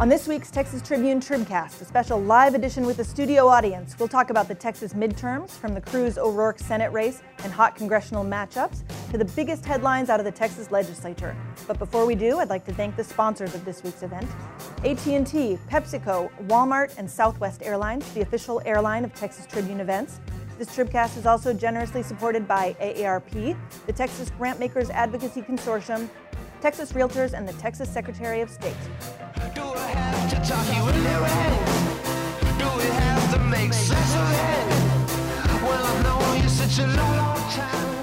On this week's Texas Tribune Tribcast, a special live edition with a studio audience, we'll talk about the Texas midterms, from the Cruz O'Rourke Senate race and hot congressional matchups to the biggest headlines out of the Texas legislature. But before we do, I'd like to thank the sponsors of this week's event: AT&T, PepsiCo, Walmart, and Southwest Airlines, the official airline of Texas Tribune events. This Tribcast is also generously supported by AARP, the Texas Grantmakers Advocacy Consortium, Texas Realtors, and the Texas Secretary of State.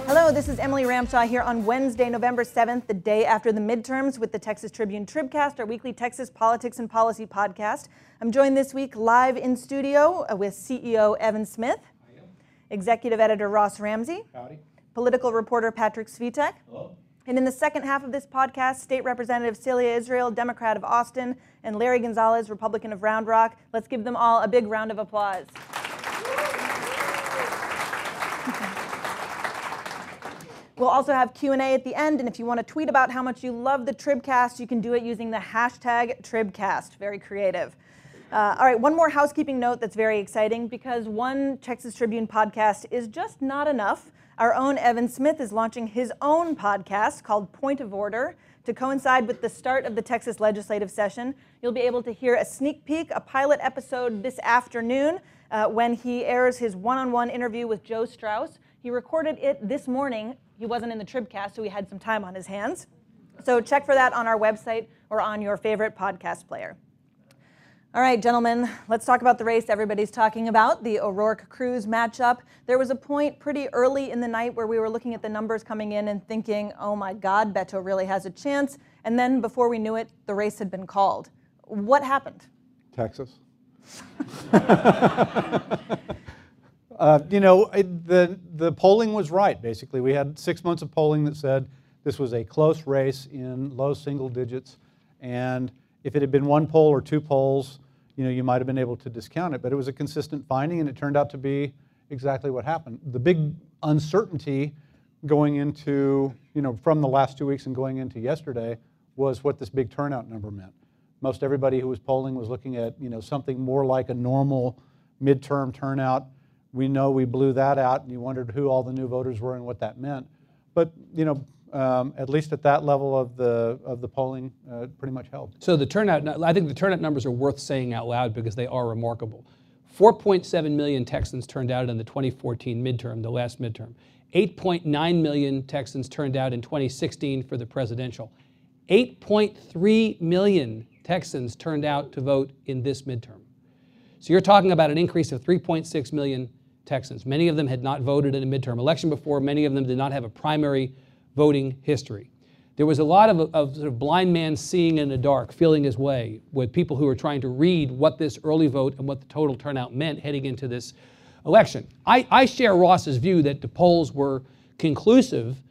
Hello, this is Emily Ramshaw here on Wednesday, November 7th, the day after the midterms, with the Texas Tribune Tribcast, our weekly Texas politics and policy podcast. I'm joined this week live in studio uh, with CEO Evan Smith, Executive Editor Ross Ramsey, Howdy. political reporter Patrick Svitek. Hello. And in the second half of this podcast, State Representative Celia Israel, Democrat of Austin, and Larry Gonzalez, Republican of Round Rock. Let's give them all a big round of applause. We'll also have Q&A at the end, and if you want to tweet about how much you love the Tribcast, you can do it using the hashtag Tribcast. Very creative. Uh, all right, one more housekeeping note that's very exciting because one Texas Tribune podcast is just not enough. Our own Evan Smith is launching his own podcast called Point of Order. To coincide with the start of the Texas legislative session, you'll be able to hear a sneak peek, a pilot episode this afternoon uh, when he airs his one on one interview with Joe Straus. He recorded it this morning. He wasn't in the Tribcast, so he had some time on his hands. So check for that on our website or on your favorite podcast player. All right, gentlemen, let's talk about the race everybody's talking about the O'Rourke Cruz matchup. There was a point pretty early in the night where we were looking at the numbers coming in and thinking, oh my God, Beto really has a chance. And then before we knew it, the race had been called. What happened? Texas. uh, you know, it, the, the polling was right, basically. We had six months of polling that said this was a close race in low single digits. And if it had been one poll or two polls, you know, you might have been able to discount it. But it was a consistent finding, and it turned out to be exactly what happened. The big uncertainty going into, you know, from the last two weeks and going into yesterday was what this big turnout number meant. Most everybody who was polling was looking at, you know, something more like a normal midterm turnout. We know we blew that out, and you wondered who all the new voters were and what that meant. But, you know, um, at least at that level of the of the polling, uh, pretty much held. So the turnout, I think the turnout numbers are worth saying out loud because they are remarkable. 4.7 million Texans turned out in the 2014 midterm, the last midterm. 8.9 million Texans turned out in 2016 for the presidential. 8.3 million Texans turned out to vote in this midterm. So you're talking about an increase of 3.6 million Texans. Many of them had not voted in a midterm election before. Many of them did not have a primary voting history. There was a lot of, of sort of blind man seeing in the dark, feeling his way, with people who were trying to read what this early vote and what the total turnout meant heading into this election. I, I share Ross's view that the polls were conclusive.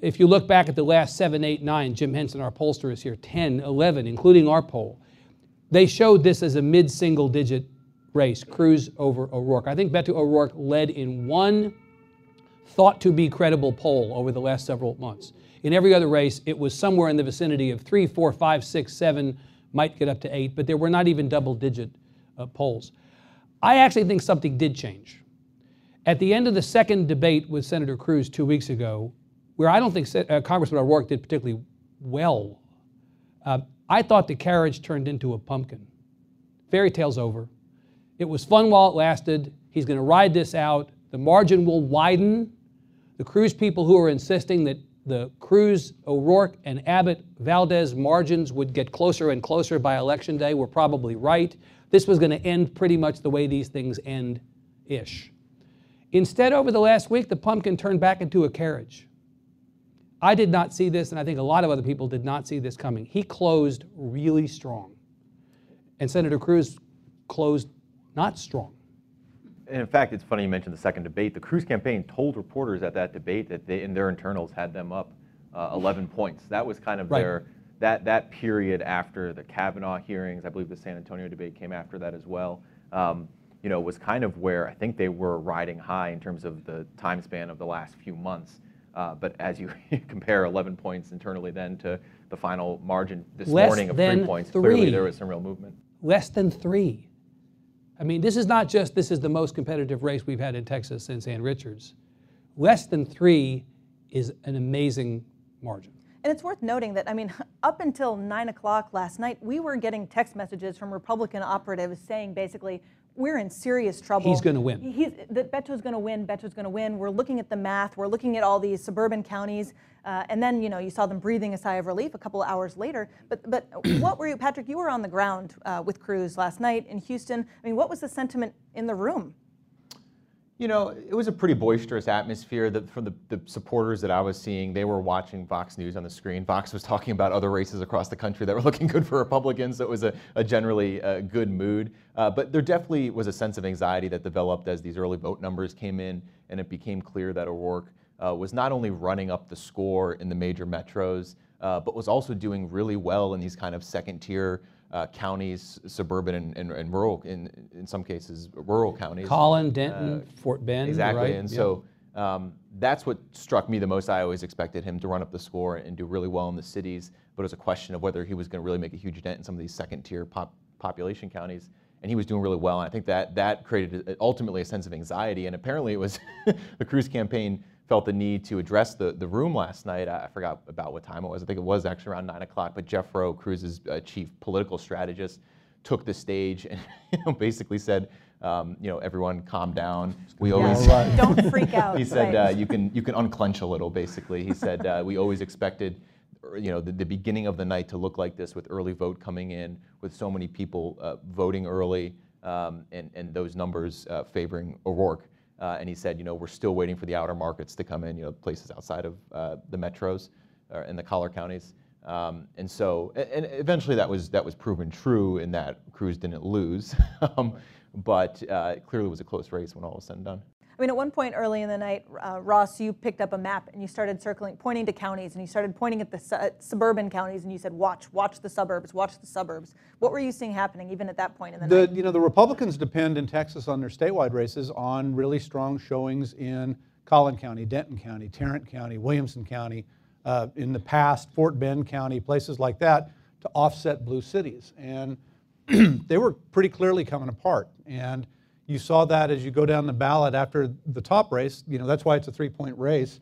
If you look back at the last seven, eight, nine, Jim Henson, our pollster, is here, 10, 11, including our poll, they showed this as a mid single digit race, Cruz over O'Rourke. I think Beto O'Rourke led in one thought to be credible poll over the last several months. In every other race, it was somewhere in the vicinity of three, four, five, six, seven, might get up to eight, but there were not even double digit uh, polls. I actually think something did change. At the end of the second debate with Senator Cruz two weeks ago, where I don't think uh, Congressman O'Rourke did particularly well, uh, I thought the carriage turned into a pumpkin. Fairy tale's over. It was fun while it lasted. He's going to ride this out. The margin will widen the Cruz people who are insisting that the Cruz, O'Rourke, and Abbott Valdez margins would get closer and closer by election day were probably right. This was going to end pretty much the way these things end ish. Instead, over the last week, the pumpkin turned back into a carriage. I did not see this, and I think a lot of other people did not see this coming. He closed really strong, and Senator Cruz closed not strong in fact, it's funny you mentioned the second debate. The Cruz campaign told reporters at that debate that they, in their internals, had them up uh, 11 points. That was kind of right. their that that period after the Kavanaugh hearings. I believe the San Antonio debate came after that as well. Um, you know, was kind of where I think they were riding high in terms of the time span of the last few months. Uh, but as you compare 11 points internally then to the final margin this Less morning of three points, three. clearly there was some real movement. Less than three. I mean, this is not just this is the most competitive race we've had in Texas since Ann Richards. Less than three is an amazing margin. And it's worth noting that, I mean, up until 9 o'clock last night, we were getting text messages from Republican operatives saying basically, we're in serious trouble. He's gonna win. He's, that Beto's going to win. Beto's going to win. We're looking at the math. We're looking at all these suburban counties. Uh, and then, you know, you saw them breathing a sigh of relief a couple of hours later. But, but what were you, Patrick, you were on the ground uh, with Cruz last night in Houston. I mean, what was the sentiment in the room? You know, it was a pretty boisterous atmosphere. That from the, the supporters that I was seeing, they were watching Fox News on the screen. Fox was talking about other races across the country that were looking good for Republicans. So it was a, a generally uh, good mood. Uh, but there definitely was a sense of anxiety that developed as these early vote numbers came in, and it became clear that O'Rourke uh, was not only running up the score in the major metros, uh, but was also doing really well in these kind of second-tier uh, counties, suburban and, and, and rural, in, in some cases, rural counties. Collin, Denton, Fort Bend. Exactly, right? and Yeah. so um, that's what struck me the most. I always expected him to run up the score and do really well in the cities, but it was a question of whether he was going to really make a huge dent in some of these second-tier pop- population counties. And he was doing really well, and I think that that created ultimately a sense of anxiety. And apparently, it was the Cruz campaign felt the need to address the, the room last night. I I forgot about what time it was. I think it was actually around nine o'clock. But Jeff Roe, Cruz's uh, chief political strategist, took the stage and you know, basically said, um, you know, everyone calm down. We always Yes. Don't freak out. he said right. uh, you can you can unclench a little. Basically, he said uh, we always expected, er, you know, the, the beginning of the night to look like this with early vote coming in, with so many people uh, voting early, um, and and those numbers uh, favoring O'Rourke. Uh, and he said, you know, we're still waiting for the outer markets to come in, you know, places outside of uh, the metros or in the collar counties. Um, and so, and eventually that was that was proven true in that Cruz didn't lose, um, but uh, it clearly was a close race when all was said and done. I mean, at one point early in the night, uh, Ross, you picked up a map and you started circling, pointing to counties, and you started pointing at the su- at suburban counties, and you said, "Watch, watch the suburbs, watch the suburbs." What were you seeing happening even at that point in the, The, night? you know, the Republicans depend in Texas on their statewide races on really strong showings in Collin County, Denton County, Tarrant County, Williamson County, uh, in the past, Fort Bend County, places like that, to offset blue cities. And they were pretty clearly coming apart. And you saw that as you go down the ballot after the top race. You know, that's why it's a three-point race.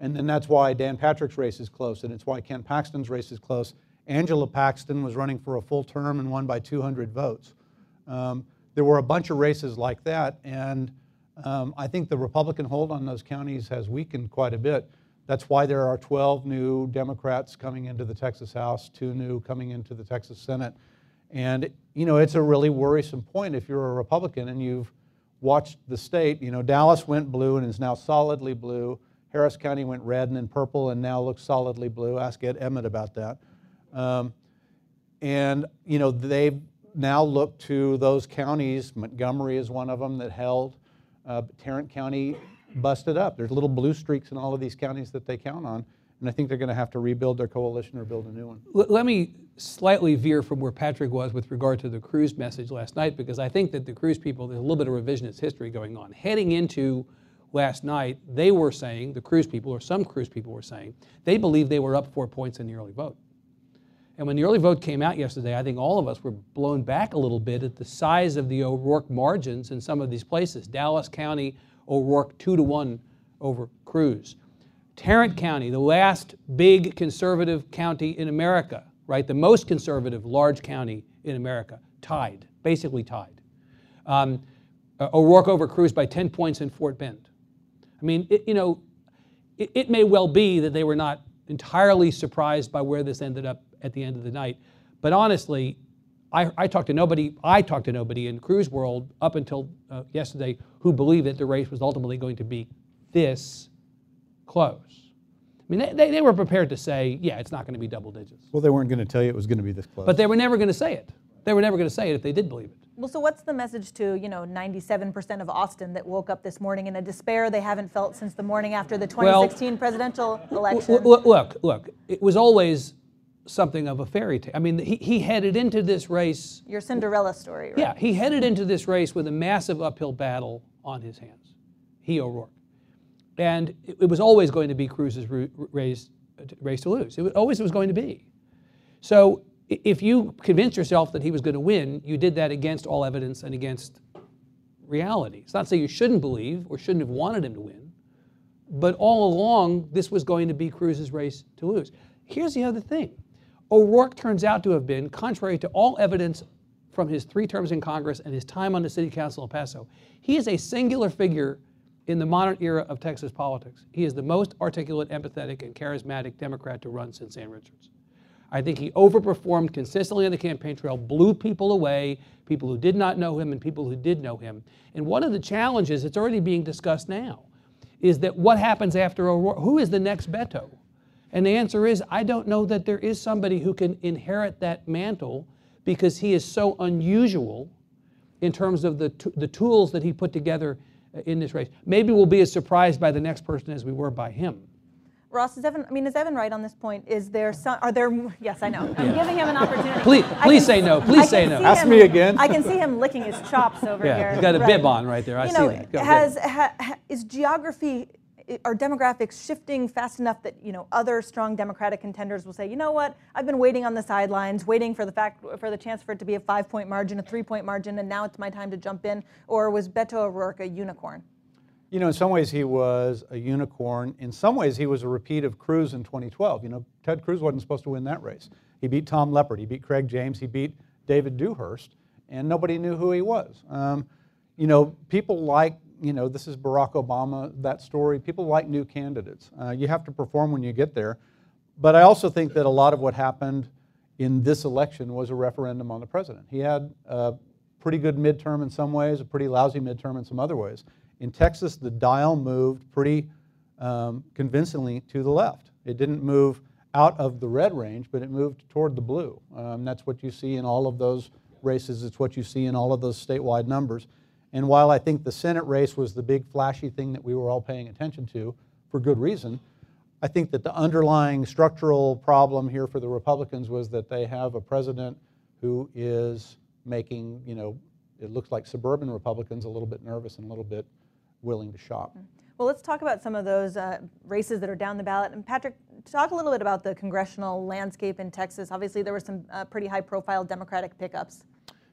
And then that's why Dan Patrick's race is close, and it's why Ken Paxton's race is close. Angela Paxton was running for a full term and won by 200 votes. Um, there were a bunch of races like that, and um, I think the Republican hold on those counties has weakened quite a bit. That's why there are 12 new Democrats coming into the Texas House, two new coming into the Texas Senate. And, you know, it's a really worrisome point if you're a Republican and you've watched the state. You know, Dallas went blue and is now solidly blue. Harris County went red and then purple and now looks solidly blue. Ask Ed Emmett about that. Um, and, you know, they've now looked to those counties. Montgomery is one of them that held. Uh, Tarrant County busted up. There's little blue streaks in all of these counties that they count on. And I think they're going to have to rebuild their coalition or build a new one. Let me slightly veer from where Patrick was with regard to the Cruz message last night, because I think that the Cruz people, there's a little bit of revisionist history going on. Heading into last night, they were saying, the Cruz people, or some Cruz people were saying, they believed they were up four points in the early vote. And when the early vote came out yesterday, I think all of us were blown back a little bit at the size of the O'Rourke margins in some of these places. Dallas County, O'Rourke two to one over Cruz. Tarrant County, the last big conservative county in America, right? The most conservative large county in America, tied, basically tied. Um, uh, O'Rourke over Cruz by 10 points in Fort Bend. I mean, it, you know, it, it may well be that they were not entirely surprised by where this ended up at the end of the night. But honestly, I, I talked to nobody. I talked to nobody in Cruz world up until uh, yesterday who believed that the race was ultimately going to be this close. I mean, they, they, they were prepared to say, yeah, it's not going to be double digits. Well, they weren't going to tell you it was going to be this close. But they were never going to say it. They were never going to say it if they did believe it. Well, so what's the message to, you know, 97% of Austin that woke up this morning in a despair they haven't felt since the morning after the 2016 presidential election? L- l- Look, look, it was always something of a fairy tale. I mean, he, he headed into this race, Your Cinderella story, right? yeah, he headed into this race with a massive uphill battle on his hands. He, O'Rourke. And it, it was always going to be Cruz's race, race to lose. It was, always was going to be. So if you convinced yourself that he was going to win, you did that against all evidence and against reality. It's not to say you shouldn't believe or shouldn't have wanted him to win, but all along, this was going to be Cruz's race to lose. Here's the other thing O'Rourke turns out to have been, contrary to all evidence from his three terms in Congress and his time on the City Council of El Paso, he is a singular figure in the modern era of Texas politics. He is the most articulate, empathetic, and charismatic Democrat to run since Ann Richards. I think he overperformed consistently on the campaign trail, blew people away, people who did not know him and people who did know him. And one of the challenges that's already being discussed now is that what happens after O'Rourke? Who is the next Beto? And the answer is I don't know that there is somebody who can inherit that mantle because he is so unusual in terms of the, the tools that he put together in this race. Maybe we'll be as surprised by the next person as we were by him. Ross, is Evan? I mean, is Evan right on this point? Is there some? Are there? Yes, I know. I'm giving him an opportunity. Please- please can- say no. Please say no. Ask him- me again. I can see him licking his chops over Yeah, here. he's got a Right. bib on right there. I you see know, that. Go, has ha, ha, is geography are demographics shifting fast enough that you know other strong Democratic contenders will say, you know what, I've been waiting on the sidelines, waiting for the fact for the chance for it to be a five-point margin, a three-point margin, and now it's my time to jump in. Or was Beto O'Rourke a unicorn? You know, in some ways he was a unicorn. In some ways he was a repeat of Cruz in 2012. You know, Ted Cruz wasn't supposed to win that race. He beat Tom Leppert, he beat Craig James, he beat David Dewhurst, and nobody knew who he was. Um, you know, people like, you know, this is Barack Obama, that story. People like new candidates. Uh, you have to perform when you get there. But I also think that a lot of what happened in this election was a referendum on the president. He had a pretty good midterm in some ways, a pretty lousy midterm in some other ways. In Texas, the dial moved pretty um, convincingly to the left. It didn't move out of the red range, but it moved toward the blue. Um, that's what you see in all of those races. It's what you see in all of those statewide numbers. And while I think the Senate race was the big flashy thing that we were all paying attention to, for good reason, I think that the underlying structural problem here for the Republicans was that they have a president who is making, you know, it looks like suburban Republicans a little bit nervous and a little bit willing to shop. Well, let's talk about some of those uh, races that are down the ballot. And Patrick, talk a little bit about the congressional landscape in Texas. Obviously, there were some uh, pretty high-profile Democratic pickups.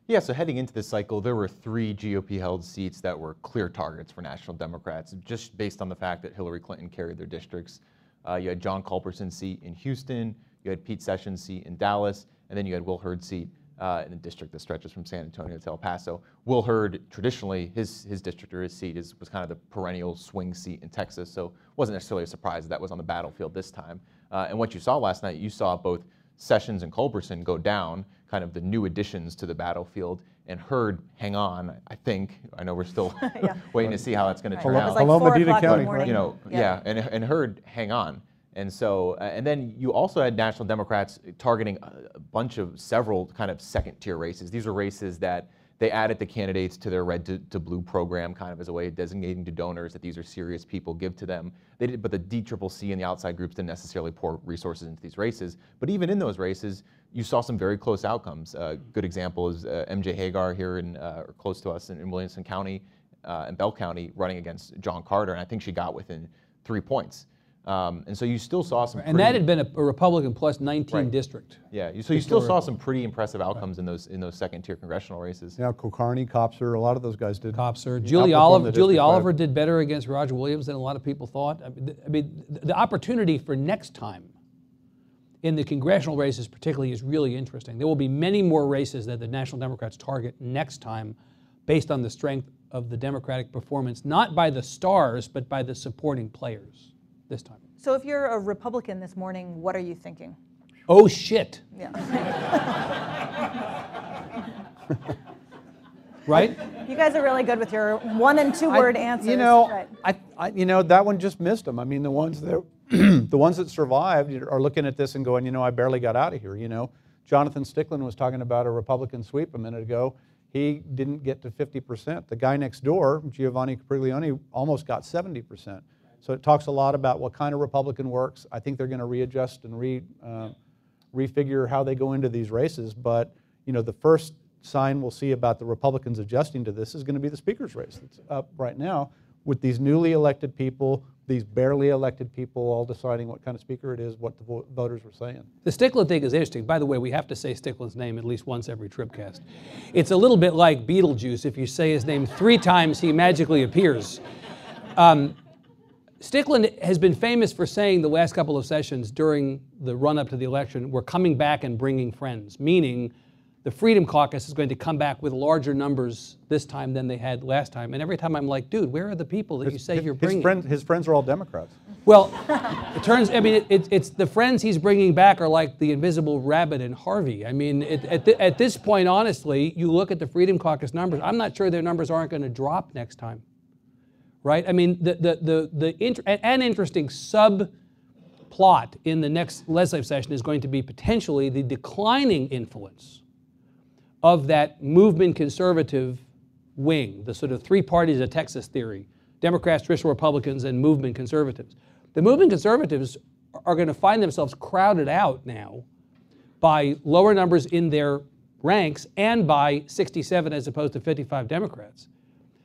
Yeah, so heading into this cycle, there were three GOP held seats that were clear targets for National Democrats, just based on the fact that Hillary Clinton carried their districts. Uh, you had John Culberson's seat in Houston, you had Pete Sessions' seat in Dallas, and then you had Will Hurd's seat uh, in the district that stretches from San Antonio to El Paso. Will Hurd, traditionally, his, his district or his seat is, was kind of the perennial swing seat in Texas, so it wasn't necessarily a surprise that, that was on the battlefield this time. Uh, and what you saw last night, you saw both Sessions and Culberson go down, kind of the new additions to the battlefield, and Hurd, hang on, I think. I know we're still Yeah. waiting to see how that's going to Right. turn It out was like Hello, 4 Medina o'clock in the County, morning. you know, yeah, and, and Hurd hang on. And so, uh, and then you also had National Democrats targeting a, a bunch of several kind of second tier races. These were races that they added the candidates to their red to, to blue program kind of as a way of designating to donors that these are serious people, give to them. They did, but the DCCC and the outside groups didn't necessarily pour resources into these races. But even in those races, you saw some very close outcomes. A good example is uh, MJ Hegar here in, uh, or close to us in, in Williamson County uh, and Bell County running against John Carter, and I think she got within three points. Um, and so you still saw some. And that had been a, a Republican plus 19 Right. district. yeah. you- So you still saw some pretty impressive outcomes in those in those second tier congressional races. Yeah, Kulkarni, Kopser, a lot of those guys did. Kopser. outperformed Julie the Oliver, Julie Oliver did better against Roger Williams than a lot of people thought. I mean, th- I mean, th- the opportunity for next time in the congressional races, particularly, is really interesting. There will be many more races that the National Democrats target next time based on the strength of the Democratic performance, not by the stars, but by the supporting players this time. So if you're a Republican this morning, what are you thinking? Oh, shit. Yeah. Right? you guys are really good with your one and two I- word answers. You know, Right. I, I, you know, that one just missed them. I mean, the ones that, the ones that survived are looking at this and going, you know, I barely got out of here. You know, Jonathan Stickland was talking about a Republican sweep a minute ago. He didn't get to 50%. The guy next door, Giovanni Capriglione, almost got 70%. So it talks a lot about what kind of Republican works. I think they're going to readjust and re, uh, refigure how they go into these races. But you know, the first sign we'll see about the Republicans adjusting to this is going to be the speaker's race that's up right now, with these newly elected people, these barely elected people all deciding what kind of speaker it is, what the vo- voters were saying. The Stickland thing is interesting. By the way, we have to say Stickland's name at least once every Tribcast. It's a little bit like Beetlejuice. If you say his name three times, he magically appears. Um, Stickland has been famous for saying the last couple of sessions during the run up to the election, we're coming back and bringing friends, meaning the Freedom Caucus is going to come back with larger numbers this time than they had last time. And every time I'm like, dude, where are the people that you say you're his, bringing? friend, his friends are all Democrats. Well, it turns. I mean, it, it, it's the friends he's bringing back are like the invisible rabbit and Harvey. I mean, it, at, at this point, honestly, you look at the Freedom Caucus numbers. I'm not sure their numbers aren't going to drop next time, right? I mean, the the the the inter- an interesting subplot in the next legislative session is going to be potentially the declining influence of that movement conservative wing, the sort of three parties of Texas theory Democrats, traditional Republicans, and movement conservatives. The movement conservatives are going to find themselves crowded out now by lower numbers in their ranks and by 67 as opposed to 55 Democrats.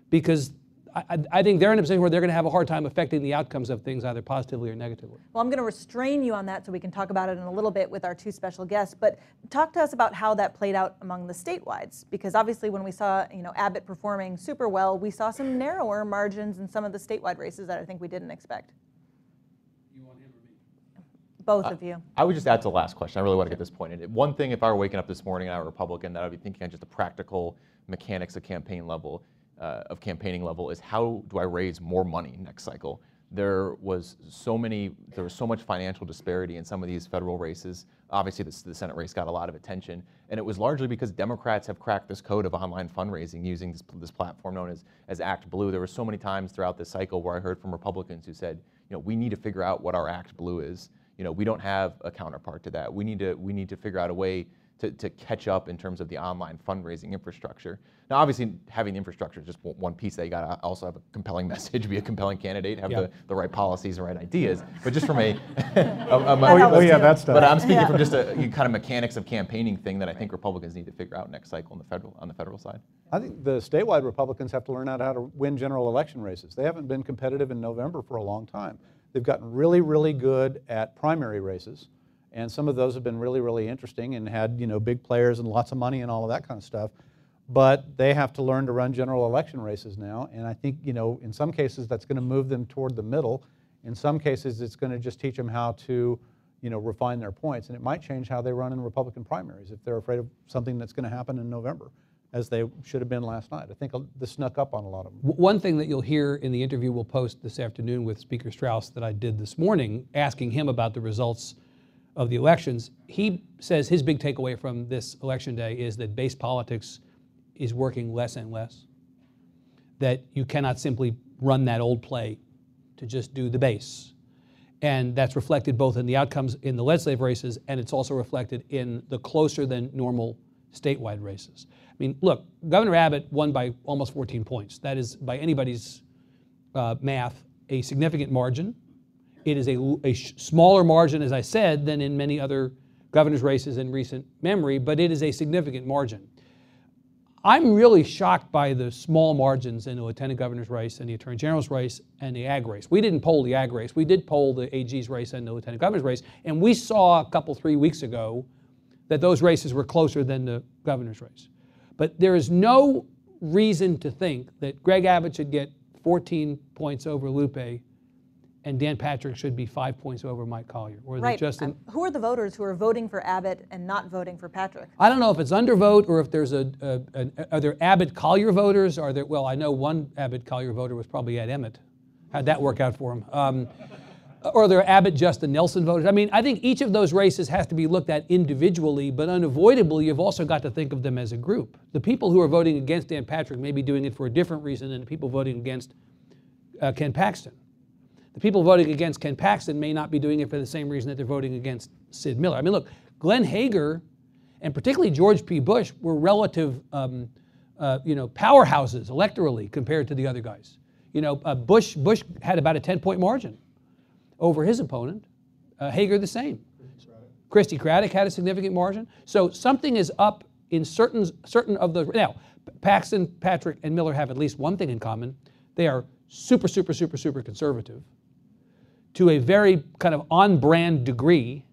Because I, I think they're in a position where they're going to have a hard time affecting the outcomes of things either positively or negatively. Well, I'm going to restrain you on that so we can talk about it in a little bit with our two special guests. But talk to us about how that played out among the statewide, because obviously when we saw you know Abbott performing super well, we saw some narrower margins in some of the statewide races that I think we didn't expect. You want him or me? Both of you. I would just add to the last question. I really want to get this point in. One thing, if I were waking up this morning and I were a Republican, that I'd be thinking on just the practical mechanics of campaign level, uh, of campaigning level, is how do I raise more money next cycle? There was so many, there was so much financial disparity in some of these federal races. Obviously, the Senate race got a lot of attention, and it was largely because Democrats have cracked this code of online fundraising using this, this platform known as, as Act Blue. There were so many times throughout this cycle where I heard from Republicans who said, you know, we need to figure out what our Act Blue is you know, we don't have a counterpart to that. We need to, we need to figure out a way to, to catch up in terms of the online fundraising infrastructure. Now, obviously, having the infrastructure is just one piece that you got to also have a compelling message, be a compelling candidate, have Yeah. the, the right policies and right ideas. But just from a, a- a- Oh, yeah, oh, yeah, that stuff. but I'm speaking Yeah. from just a you kind of mechanics of campaigning thing that I think Republicans need to figure out next cycle on the federal on the federal side. I think the statewide Republicans have to learn out how to win general election races. They haven't been competitive in November for a long time. They've gotten really, really good at primary races, and some of those have been really, really interesting and had you know big players and lots of money and all of that kind of stuff. But they have to learn to run general election races now, and I think you know in some cases that's going to move them toward the middle. In some cases, it's going to just teach them how to you know refine their points, and it might change how they run in Republican primaries if they're afraid of something that's going to happen in November as they should have been last night. I think uh, this snuck up on a lot of them. One thing that you'll hear in the interview we'll post this afternoon with Speaker Straus that I did this morning, asking him about the results of the elections, he says his big takeaway from this election day is that base politics is working less and less. That you cannot simply run that old play to just do the base. And that's reflected both in the outcomes in the legislative races, and it's also reflected in the closer than normal statewide races. I mean, look, Governor Abbott won by almost 14 points. That is, by anybody's uh, math, a significant margin. It is a, a smaller margin, as I said, than in many other governor's races in recent memory, but it is a significant margin. I'm really shocked by the small margins in the lieutenant governor's race and the attorney general's race and the ag race. We didn't poll the ag race. We did poll the AG's race and the lieutenant governor's race, and we saw a couple, three weeks ago that those races were closer than the governor's race. But there is no reason to think that Greg Abbott should get 14 points over Lupe and Dan Patrick should be five points over Mike Collier. Or Right. Justin, Um, who are the voters who are voting for Abbott and not voting for Patrick? I don't know if it's undervote or if there's a, a, an are there Abbott Collier voters? Are there, well, I know one Abbott Collier voter was probably Ed Emmett. How'd that work out for him? Um, or are there Abbott Justin Nelson voters? I mean, I think each of those races has to be looked at individually, but unavoidably, you've also got to think of them as a group. The people who are voting against Dan Patrick may be doing it for a different reason than the people voting against uh, Ken Paxton. The people voting against Ken Paxton may not be doing it for the same reason that they're voting against Sid Miller. I mean, look, Glenn Hegar and particularly George P. Bush were relative, um, uh, you know, powerhouses electorally compared to the other guys. You know, uh, Bush Bush had about a 10-point margin over his opponent. Uh, Hegar the same. Christi Craddick had a significant margin. So something is up in certain certain of the now. Paxton, Patrick, and Miller have at least one thing in common: they are super, super, super, super conservative to a very kind of on brand degree,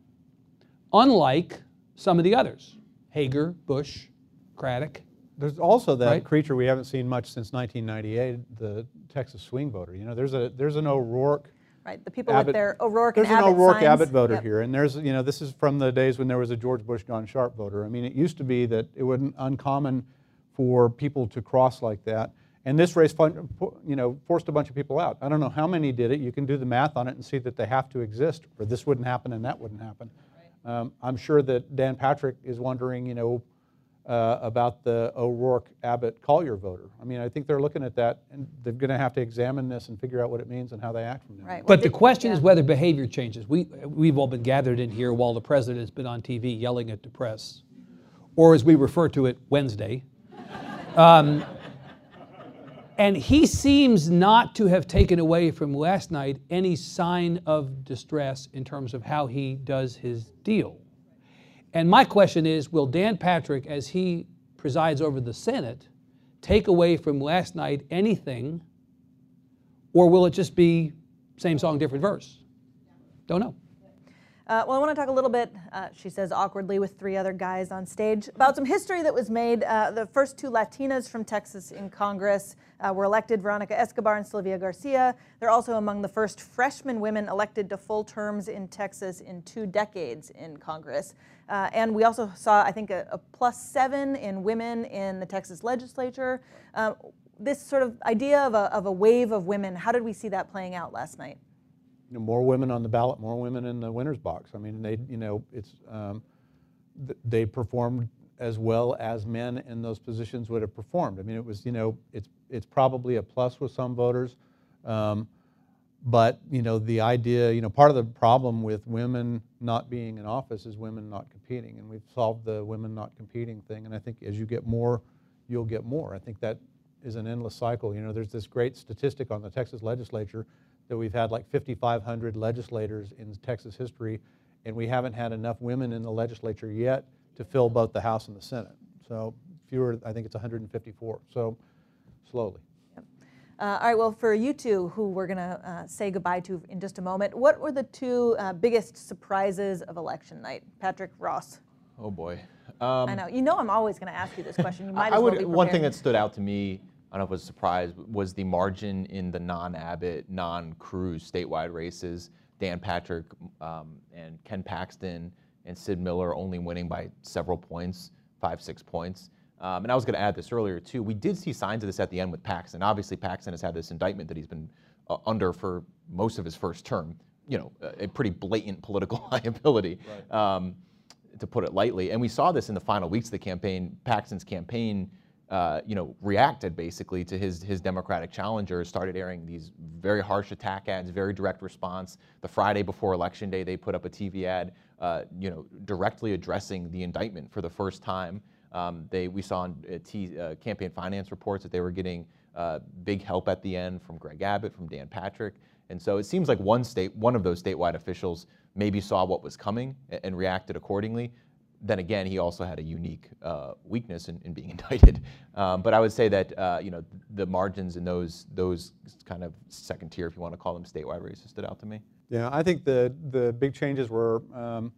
unlike some of the others Hegar, Bush, Craddick. There's also that Right. creature we haven't seen much since 1998, the Texas swing voter. You know, there's a there's an O'Rourke Right, the people Abbott- with their O'Rourke There's and an Abbott O'Rourke signs. Abbott voter Yep. here, and there's you know this is from the days when there was a George Bush John Sharp voter. I mean, it used to be that it wasn't uncommon for people to cross like that, and this race, you know, forced a bunch of people out. I don't know how many did it. You can do the math on it and see that they have to exist, or this wouldn't happen and that wouldn't happen. Um, I'm sure that Dan Patrick is wondering, you know, uh, about the O'Rourke Abbott Collier voter. I mean, I think they're looking at that, and they're going to have to examine this and figure out what it means and how they act from there. Right. well, But the did- question is whether behavior changes. We, we've all been gathered in here while the president has been on TV yelling at the press, or as we refer to it, Wednesday. Um, and he seems not to have taken away from last night any sign of distress in terms of how he does his deal. And my question is will Dan Patrick, as he presides over the Senate, take away from last night anything, or will it just be same song, different verse? Don't know. Uh, well, I want to talk a little bit, uh, she says awkwardly with three other guys on stage, about some history that was made. Uh, the first two Latinas from Texas in Congress uh, were elected Veronica Escobar and Sylvia Garcia. They're also among the first freshman women elected to full terms in Texas in two decades in Congress. Uh, and we also saw, I think, a, a plus seven in women in the Texas legislature. Uh, this sort of idea of a, of a wave of women, how did we see that playing out last night? You know, more women on the ballot, more women in the winner's box. I mean, they, you know, it's, um, th- they performed as well as men in those positions would have performed. I mean, it was, you know, it's, it's probably a plus with some voters. Um, but, you know, the idea, you know, part of the problem with women not being in office is women not competing. And we've solved the women not competing thing. And I think as you get more, you'll get more. I think that is an endless cycle. You know, there's this great statistic on the Texas legislature that we've had like 5,500 legislators in Texas history, and we haven't had enough women in the legislature yet to fill both the House and the Senate. So fewer, I think it's 154. So slowly. Uh, all right, well, for you two, who we're going to uh, say goodbye to in just a moment, what were the two uh, biggest surprises of election night? Patrick Ross. Oh boy. Um, I know. You know I'm always going to ask you this question. You might I as well would. be One thing that stood out to me, I don't know if it was a surprise, was the margin in the non-Abbott, non-Cruz statewide races. Dan Patrick um, and Ken Paxton and Sid Miller only winning by several points, five, six points. Um, and I was going to add this earlier too. We did see signs of this at the end with Paxton. Obviously, Paxton has had this indictment that he's been uh, under for most of his first term. You know, a, a pretty blatant political liability. Um, to put it lightly. And we saw this in the final weeks of the campaign. Paxton's campaign, uh, you know, reacted basically to his his Democratic challenger, started airing these very harsh attack ads, very direct response. The Friday before Election Day, they put up a TV ad, uh, you know, directly addressing the indictment for the first time. Um, they we saw in uh, T, uh, campaign finance reports that they were getting uh, big help at the end from Greg Abbott, from Dan Patrick. And so it seems like one state, one of those statewide officials maybe saw what was coming a- and reacted accordingly. Then again, he also had a unique uh, weakness in, in being indicted. Um, but I would say that uh, you know the margins in those those kind of second tier, if you want to call them statewide races, stood out to me. Yeah, I think the, the big changes were, um,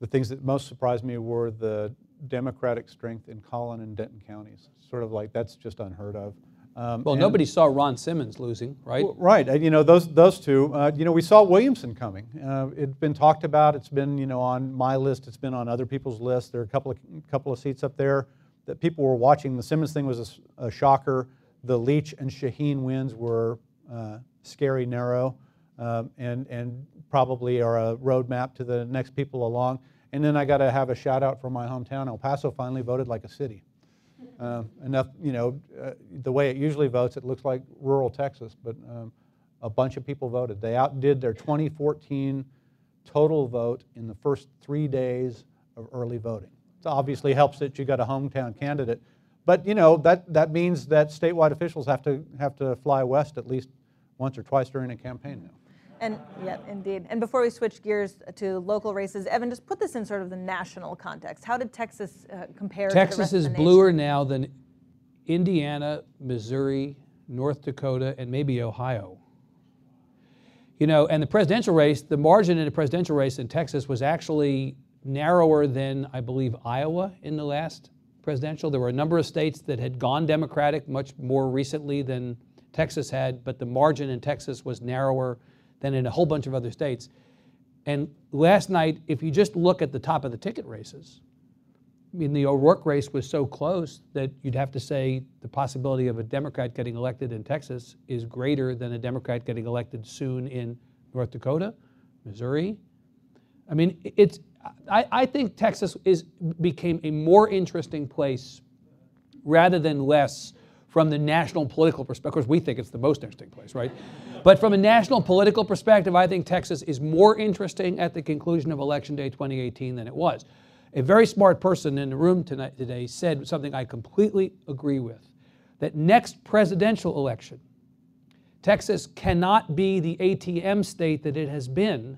the things that most surprised me were the Democratic strength in Collin and Denton counties. Sort of like, that's just unheard of. Um, Well, nobody saw Ron Simmons losing, right? Well, Right, and, you know, those, those two, uh, you know, we saw Williamson coming. Uh, it's been talked about, it's been, you know, on my list, it's been on other people's lists. There are a couple of, couple of seats up there that people were watching. The Simmons thing was a shocker. The Leach and Shaheen wins were uh, scary narrow um, and, and probably are a roadmap to the next people along. And then I got to have a shout out for my hometown. El Paso finally voted like a city. Uh, enough, you know, uh, the way it usually votes, it looks like rural Texas, but um, a bunch of people voted. They outdid their 2014 total vote in the first three days of early voting. It obviously helps that you got a hometown candidate, but you know that that means that statewide officials have to have to fly west at least once or twice during a campaign now. And yeah, indeed. And before we switch gears to local races, Evan, just put this in sort of the national context. How did Texas uh, compare to the Texas is bluer now than Indiana, Missouri, North Dakota, and maybe Ohio. You know, and the presidential race, the margin in the presidential race in Texas was actually narrower than, I believe, Iowa in the last presidential. There were a number of states that had gone Democratic much more recently than Texas had, but the margin in Texas was narrower than in a whole bunch of other states. And last night, if you just look at the top of the ticket races, I mean, the O'Rourke race was so close that you'd have to say the possibility of a Democrat getting elected in Texas is greater than a Democrat getting elected soon in North Dakota, Missouri. I mean, it's. I, I think Texas is became a more interesting place rather than less from the national political perspective. Of course, we think it's the most interesting place, right? But from a national political perspective, I think Texas is more interesting at the conclusion of Election Day 2018 than it was. A very smart person in the room tonight, today said something I completely agree with that next presidential election, Texas cannot be the ATM state that it has been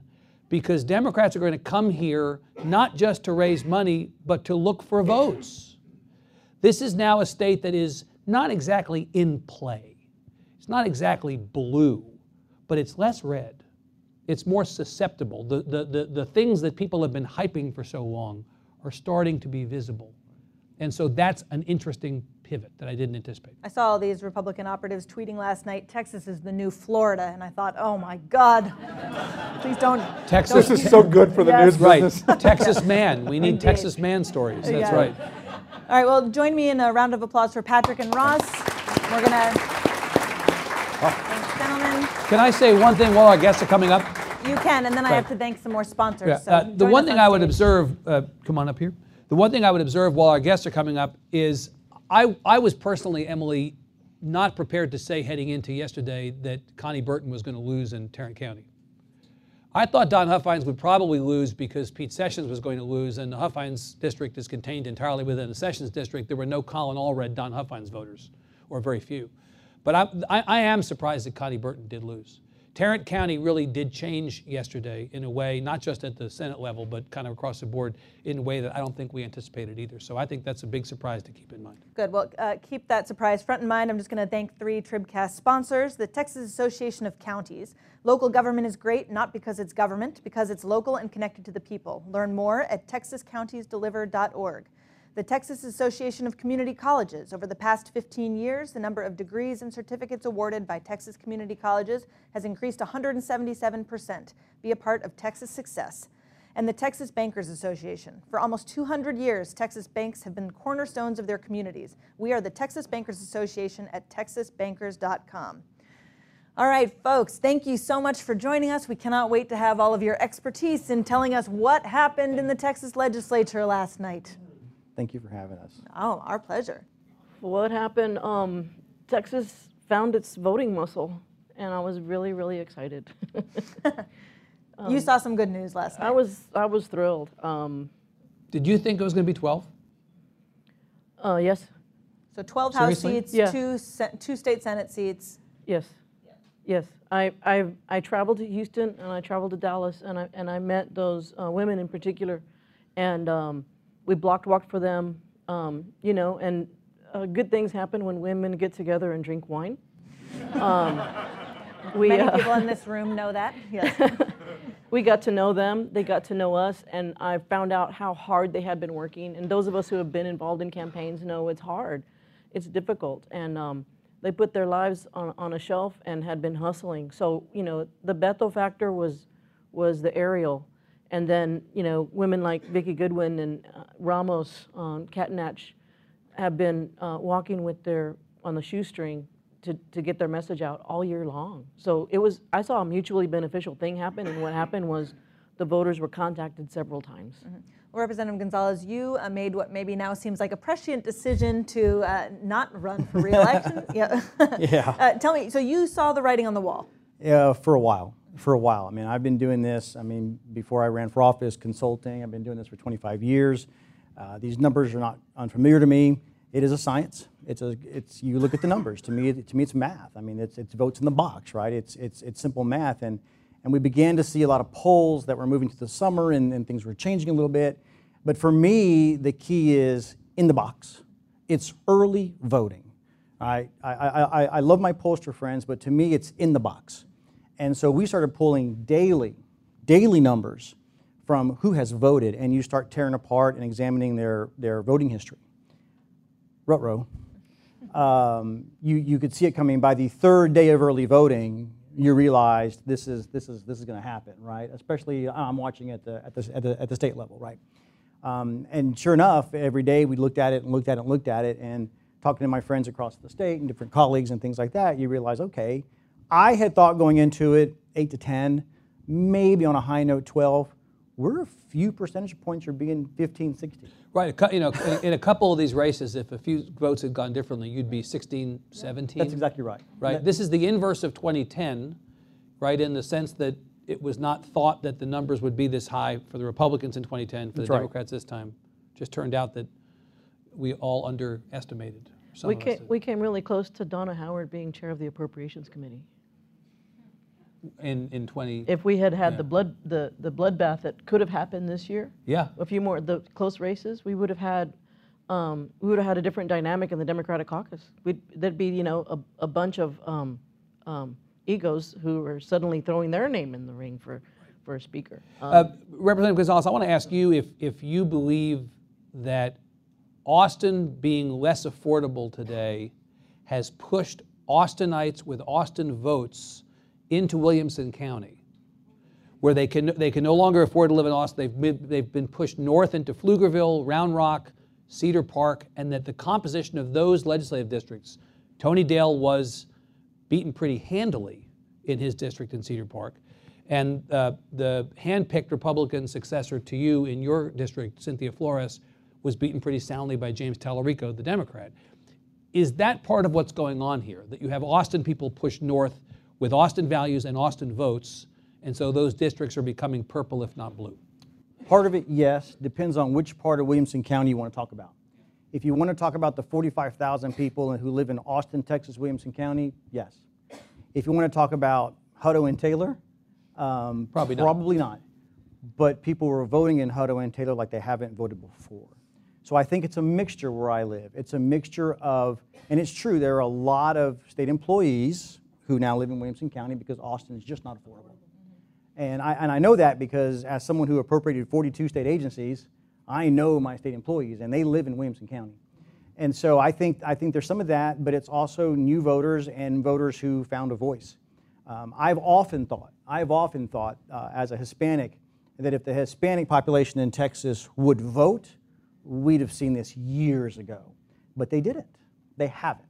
because Democrats are going to come here not just to raise money, but to look for votes. This is now a state that is not exactly in play. It's not exactly blue, but it's less red. It's more susceptible. The, the, the, the things that people have been hyping for so long are starting to be visible. And so that's an interesting pivot that I didn't anticipate. I saw all these Republican operatives tweeting last night, Texas is the new Florida, and I thought, oh my God, please don't. Texas This is so good for the Yes. news Right. Texas man. We need Indeed. Texas man stories. That's Yeah. right. All right, well, join me in a round of applause for Patrick and Ross. We're gonna, thanks, gentlemen. Can I say one thing while our guests are coming up? You can, and then I have to thank some more sponsors. Yeah, so uh, the one thing on I would observe, uh, come on up here. The one thing I would observe while our guests are coming up is I, I was personally, Emily, not prepared to say heading into yesterday that Konni Burton was going to lose in Tarrant County. I thought Don Huffines would probably lose because Pete Sessions was going to lose, and the Huffines district is contained entirely within the Sessions district. There were no Colin Allred Don Huffines voters, or very few. But I, I, I am surprised that Konni Burton did lose. Tarrant County really did change yesterday in a way, not just at the Senate level, but kind of across the board in a way that I don't think we anticipated either. So I think that's a big surprise to keep in mind. Good. Well, uh, keep that surprise front in mind. I'm just going to thank three Tribcast sponsors the Texas Association of Counties. Local government is great, not because it's government, because it's local and connected to the people. Learn more at texascountiesdeliver.org. The Texas Association of Community Colleges. Over the past 15 years, the number of degrees and certificates awarded by Texas community colleges has increased 177%. Be a part of Texas success and the Texas Bankers Association. For almost 200 years, Texas banks have been cornerstones of their communities. We are the Texas Bankers Association at texasbankers.com. All right, folks, thank you so much for joining us. We cannot wait to have all of your expertise in telling us what happened in the Texas legislature last night. Thank you for having us. Oh, our pleasure. What happened? Um, Texas found its voting muscle, and I was really, really excited. you saw some good news last night. I was, I was thrilled. Um, Did you think it was going to be 12? uh, yes, so 12 House seats, Yeah. two, se- two state Senate seats. yes, yes. I, I, I traveled to Houston and I traveled to Dallas, and I, and I met those uh, women in particular, and um, we blocked walked for them. Um, you know, and uh, good things happen when women get together and drink wine. Um, we, Many uh, people in this room know that. Yes. we got to know them, they got to know us, and I found out how hard they had been working. And those of us who have been involved in campaigns know it's hard, it's difficult. And um, they put their lives on, on a shelf and had been hustling. So, you know, the Beto factor was, was the aerial. And then, you know, women like Vicki Goodwin and uh, Ramos on Catanach have been uh, walking with their, on the shoestring to, to get their message out all year long. So it was, I saw a mutually beneficial thing happen, and what happened was the voters were contacted several times. Well, Representative Gonzalez, you uh, made what maybe now seems like a prescient decision to uh, not run for reelection. yeah. Yeah. Uh, tell me, so you saw the writing on the wall. Yeah, for a while. For a while. I mean, I've been doing this. I mean, before I ran for office, consulting. I've been doing this for 25 years. Uh, these numbers are not unfamiliar to me. It is a science. It's a. It's you look at the numbers. To me, to me, it's math. I mean, it's it's votes in the box, right? It's it's it's simple math. And and we began to see a lot of polls that were moving to the summer, and, and things were changing a little bit. But for me, the key is in the box. It's early voting. I, I, I, I love my pollster friends, but to me, it's in the box. And so we started pulling daily, daily numbers from who has voted, and you start tearing apart and examining their, their voting history. Rutro. Um, you, you could see it coming by the third day of early voting. You realized this is, this is, this is going to happen, right? Especially I'm watching at the, at the, at the, at the state level, right? Um, and sure enough, every day we looked at it and looked at it and looked at it, and talking to my friends across the state and different colleagues and things like that, you realize, okay, I had thought going into it eight to 10, maybe on a high note 12. We're a few percentage points from being 15, 16. Right, you know, in- in a couple of these races, if a few votes had gone differently, you'd be 16, 17. That's exactly right. Right, this is the inverse of 2010, right, in the sense that it was not thought that the numbers would be this high for the Republicans in 2010, for the right. Democrats this time. Just turned out that we all underestimated. some We of us came, we came really close to Donna Howard being chair of the Appropriations Committee. In, in 20, If we had had Yeah. the blood, the, the bloodbath that could have happened this year, yeah, a few more, the close races, we would have had, um, we would have had a different dynamic in the Democratic caucus. We'd, there'd be, you know, a, a bunch of um, um, egos who are suddenly throwing their name in the ring for, for a speaker. Um, Uh, Representative Gonzalez, I want to ask you if, if you believe that Austin being less affordable today has pushed Austinites with Austin votes into Williamson County, where they can, they can no longer afford to live in Austin. They've been, they've been pushed north into Pflugerville, Round Rock, Cedar Park, and that the composition of those legislative districts, Tony Dale was beaten pretty handily in his district in Cedar Park. And uh, the hand-picked Republican successor to you in your district, Cynthia Flores, was beaten pretty soundly by James Talarico, the Democrat. Is that part of what's going on here? That you have Austin people pushed north with Austin values and Austin votes, and so those districts are becoming purple, if not blue? Part of it, yes, depends on which part of Williamson County you want to talk about. If you want to talk about the 45,000 people who live in Austin, Texas, Williamson County, yes. If you want to talk about Hutto and Taylor, um, Probably not. Probably not. But people were voting in Hutto and Taylor like they haven't voted before. So I think it's a mixture where I live. It's a mixture of, and it's true, there are a lot of state employees who now live in Williamson County because Austin is just not affordable. And I, and I know that because as someone who appropriated 42 state agencies, I know my state employees and they live in Williamson County. And so I think, I think there's some of that, but it's also new voters and voters who found a voice. Um, I've often thought, I've often thought uh, as a Hispanic, that if the Hispanic population in Texas would vote, we'd have seen this years ago. But they didn't. They haven't.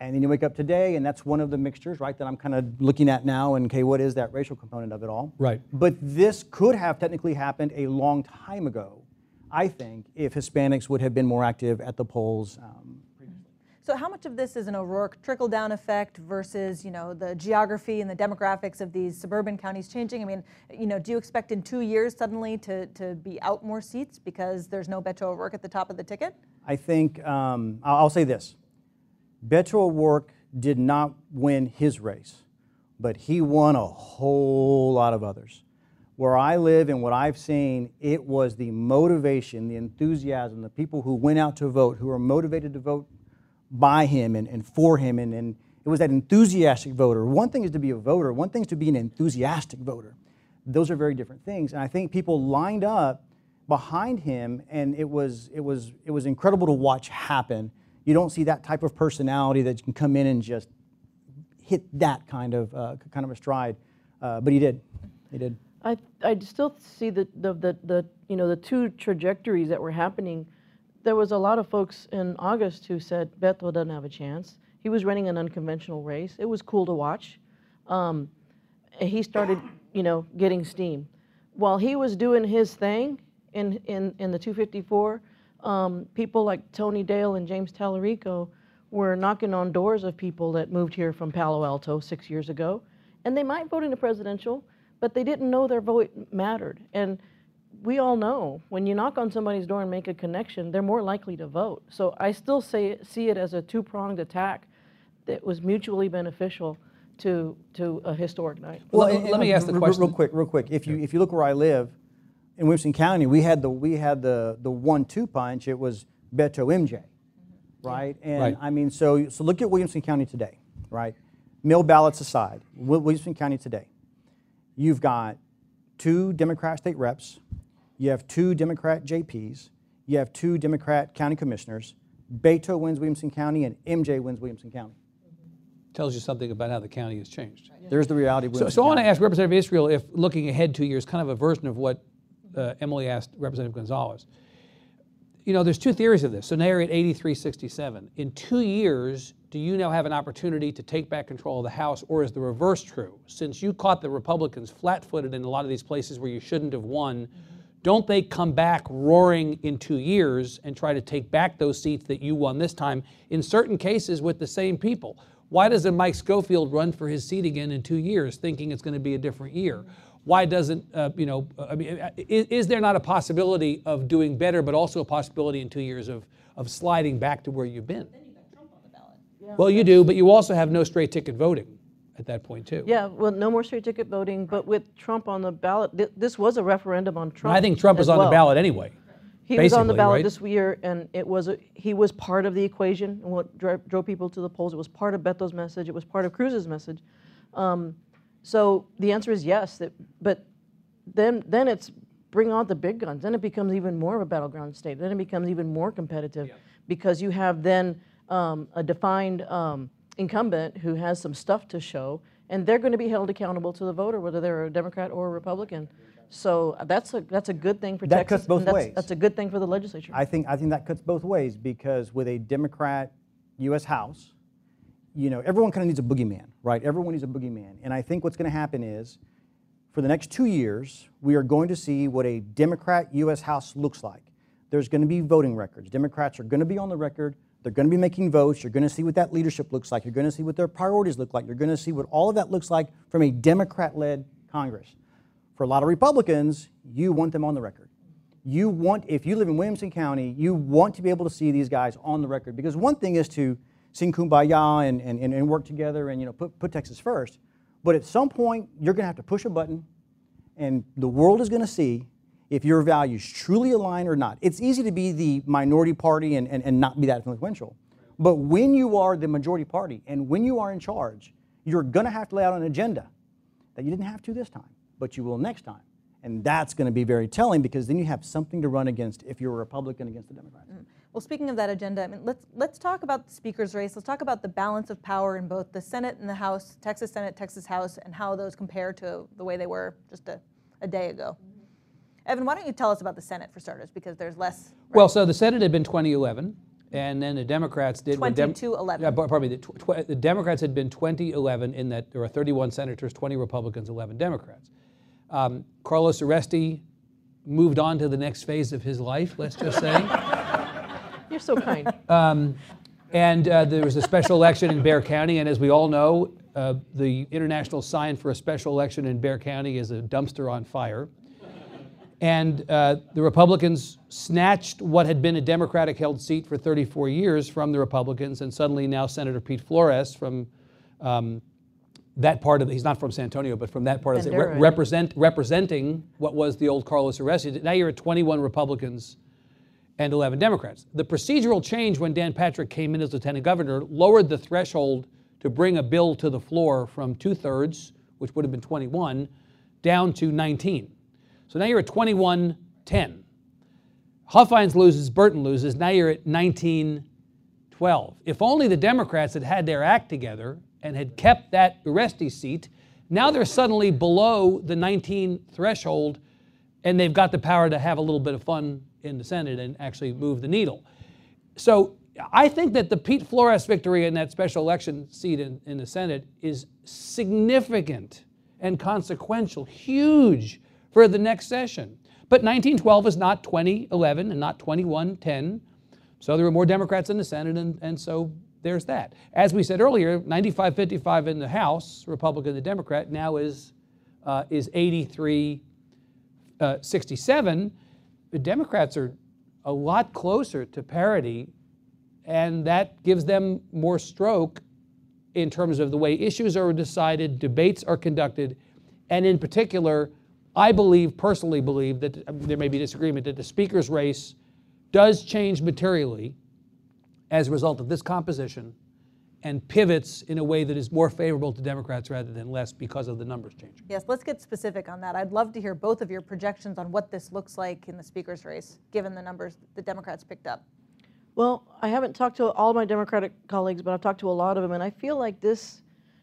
And then you wake up today, and that's one of the mixtures, right, that I'm kind of looking at now, and okay, what is that racial component of it all? Right. But this could have technically happened a long time ago, I think, if Hispanics would have been more active at the polls. Um, So how much of this is an O'Rourke trickle-down effect versus, you know, the geography and the demographics of these suburban counties changing? I mean, you know, do you expect in two years suddenly to, to be out more seats because there's no Beto O'Rourke at the top of the ticket? I think, um, I'll I'll say this Beto O'Rourke did not win his race, but he won a whole lot of others. Where I live and what I've seen, it was the motivation, the enthusiasm, the people who went out to vote, who were motivated to vote by him and, and for him, and, and it was that enthusiastic voter. One thing is to be a voter, one thing is to be an enthusiastic voter. Those are very different things. And I think people lined up behind him, and it was, it was, it was incredible to watch happen. You don't see that type of personality that can come in and just hit that kind of, uh, kind of a stride. Uh, but he did. He did. I, I still see the, the, the, the, you know, the two trajectories that were happening. There was a lot of folks in August who said Beto doesn't have a chance. He was running an unconventional race. It was cool to watch. Um, he started, you know, getting steam. While he was doing his thing in, in, in the 254, um, people like Tony Dale and James Talarico were knocking on doors of people that moved here from Palo Alto six years ago. And they might vote in the presidential, but they didn't know their vote mattered. And we all know when you knock on somebody's door and make a connection, they're more likely to vote. So I still say, see it as a two pronged attack that was mutually beneficial to, to a historic night. Well, and- let me ask the question- real quick. Real quick, if you if you look where I live, in Williamson County, we had the we had the the one-two punch. It was Beto MJ, mm-hmm. right? And Right. I mean, so so look at Williamson County today, right? Mail ballots aside, Williamson County today, you've got two Democrat state reps, you have two Democrat JPs, you have two Democrat county commissioners. Beto wins Williamson County, and MJ wins Williamson County. Mm-hmm. Tells you something about how the county has changed. There's the reality. of So, so I want to ask Representative Israel if looking ahead two years, kind of a version of what uh, Emily asked Representative Gonzalez. You know, there's two theories of this. So now you're at 83-67. In two years, do you now have an opportunity to take back control of the House, or is the reverse true? Since you caught the Republicans flat-footed in a lot of these places where you shouldn't have won, don't they come back roaring in two years and try to take back those seats that you won this time, in certain cases with the same people? Why doesn't Mike Schofield run for his seat again in two years, thinking it's going to be a different year? Why doesn't, uh, you know, I mean, uh, is, is there not a possibility of doing better, but also a possibility in two years of, of sliding back to where you've been? Well, you do, but you also have no straight ticket voting at that point, too. Yeah, well, no more straight ticket voting, but with Trump on the ballot, thi- this was a referendum on Trump. I think Trump as is on the ballot anyway. He was on the ballot right? this year, and it was, a- he was part of the equation, and what drove, drove people to the polls. It was part of Beto's message, it was part of Cruz's message. Um, So the answer is yes, that, but then, then it's bring on the big guns. Then it becomes even more of a battleground state. Then it becomes even more competitive because you have then um, a defined um, incumbent who has some stuff to show, and they're going to be held accountable to the voter, whether they're a Democrat or a Republican. So that's a that's a good thing for That Texas. cuts both that's, ways. That's a good thing for the legislature. I think I think that cuts both ways because with a Democrat U.S. House, you know, everyone kind of needs a boogeyman, right? Everyone needs a boogeyman, and I think what's going to happen is, for the next two years, we are going to see what a Democrat U.S. House looks like. There's going to be voting records. Democrats are going to be on the record. They're going to be making votes. You're going to see what that leadership looks like. You're going to see what their priorities look like. You're going to see what all of that looks like from a Democrat-led Congress. For a lot of Republicans, you want them on the record. You want, if you live in Williamson County, you want to be able to see these guys on the record. Because one thing is to sing kumbaya and, and, and work together and you know, put, put Texas first. But at some point, you're going to have to push a button, and the world is going to see if your values truly align or not. It's easy to be the minority party and, and, and not be that influential. But when you are the majority party and when you are in charge, you're going to have to lay out an agenda that you didn't have to this time, but you will next time. And that's going to be very telling because then you have something to run against if you're a Republican against a Democrat. Mm. Well, speaking of that agenda, I mean, let's let's talk about the speaker's race. Let's talk about the balance of power in both the Senate and the House, Texas Senate, Texas House, and how those compare to the way they were just a, a day ago. Evan, why don't you tell us about the Senate for starters, because there's less. Well, so the Senate had been 2011, and then the Democrats did. were 22-11. Yeah, pardon me. The, tw- the Democrats had been 2011 in that there were 31 senators, 20 Republicans, 11 Democrats. Um, Carlos Uresti moved on to the next phase of his life, let's just say. You're so kind. And uh, there was a special election in Bexar County, and as we all know, uh, the international sign for a special election in Bexar County is a dumpster on fire. And uh, the Republicans snatched what had been a Democratic held seat for 34 years from the Republicans, and suddenly now Senator Pete Flores from um, that part of the, he's not from San Antonio, but from that part of the, think. represent, representing what was the old Carlos Uresti. Now you're at 21 Republicans and 11 Democrats. The procedural change when Dan Patrick came in as lieutenant governor lowered the threshold to bring a bill to the floor from two thirds, which would have been 21, down to 19. So now you're at 21 10. Huffines loses, Burton loses. Now you're at 19 12. If only the Democrats had had their act together and had kept that Uresti seat, now they're suddenly below the 19 threshold and they've got the power to have a little bit of fun in the Senate and actually move the needle. So I think that the Pete Flores victory in that special election seat in, in the Senate is significant and consequential, huge for the next session. But 1912 is not 2011 and not 2110. So there were more Democrats in the Senate, and, and so there's that. As we said earlier, 95 55 in the House, Republican and Democrat, now is, uh, is 83 uh, 67. The Democrats are a lot closer to parity, and that gives them more stroke in terms of the way issues are decided, debates are conducted, and in particular, I believe, personally believe, that uh, there may be disagreement, that the speaker's race does change materially as a result of this composition and pivots in a way that is more favorable to Democrats rather than less because of the numbers changing. Yes, let's get specific on that. I'd love to hear both of your projections on what this looks like in the speaker's race, given the numbers the Democrats picked up. Well, I haven't talked to all my Democratic colleagues, but I've talked to a lot of them, and I feel like this,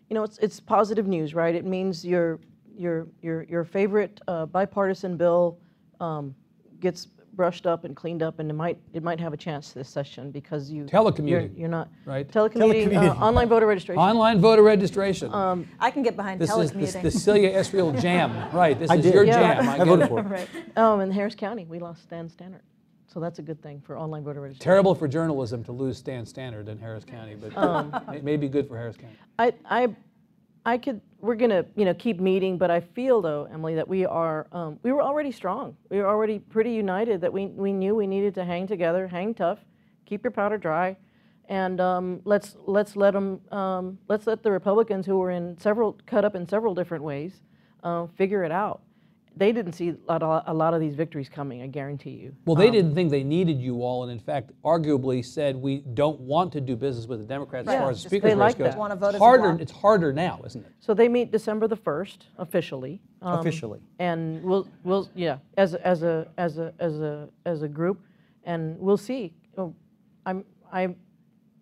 you know, it's, it's positive news, right? It means your your your your favorite uh, bipartisan bill um, gets brushed up and cleaned up, and it might it might have a chance this session because you Telecommuting, You're, you're not right? telecommuting, uh, Telecommuting. online voter registration. Online voter registration. I can get behind this is telecommuting. the, the Celia Israel jam, right? This I is did. your Yeah. jam. I I voted for it. right. Um, in Harris County, we lost Stan Stanart, so that's a good thing for online voter registration. Terrible for journalism to lose Stan Stanart in Harris County, but Um, may, may be good for Harris County. I, I, I could. We're gonna, you know, keep meeting, but I feel though, Emily, that we are. Um, we were already strong. We were already pretty united. That we we knew we needed to hang together, hang tough, keep your powder dry, and um, let's let's let them. Um, let's let the Republicans who were in several cut up in several different ways, uh, figure it out. They didn't see a lot, of, a lot of these victories coming. I guarantee you. Well, they didn't think they needed you all, and in fact, arguably said we don't want to do business with the Democrats as Right. far as the speaker's they race like goes. Wanna vote as it's harder. It's harder now, isn't it? So they meet December the first officially. um, Officially. And we'll we'll yeah as a- as a as a as a as a group, and we'll see. Oh, I'm I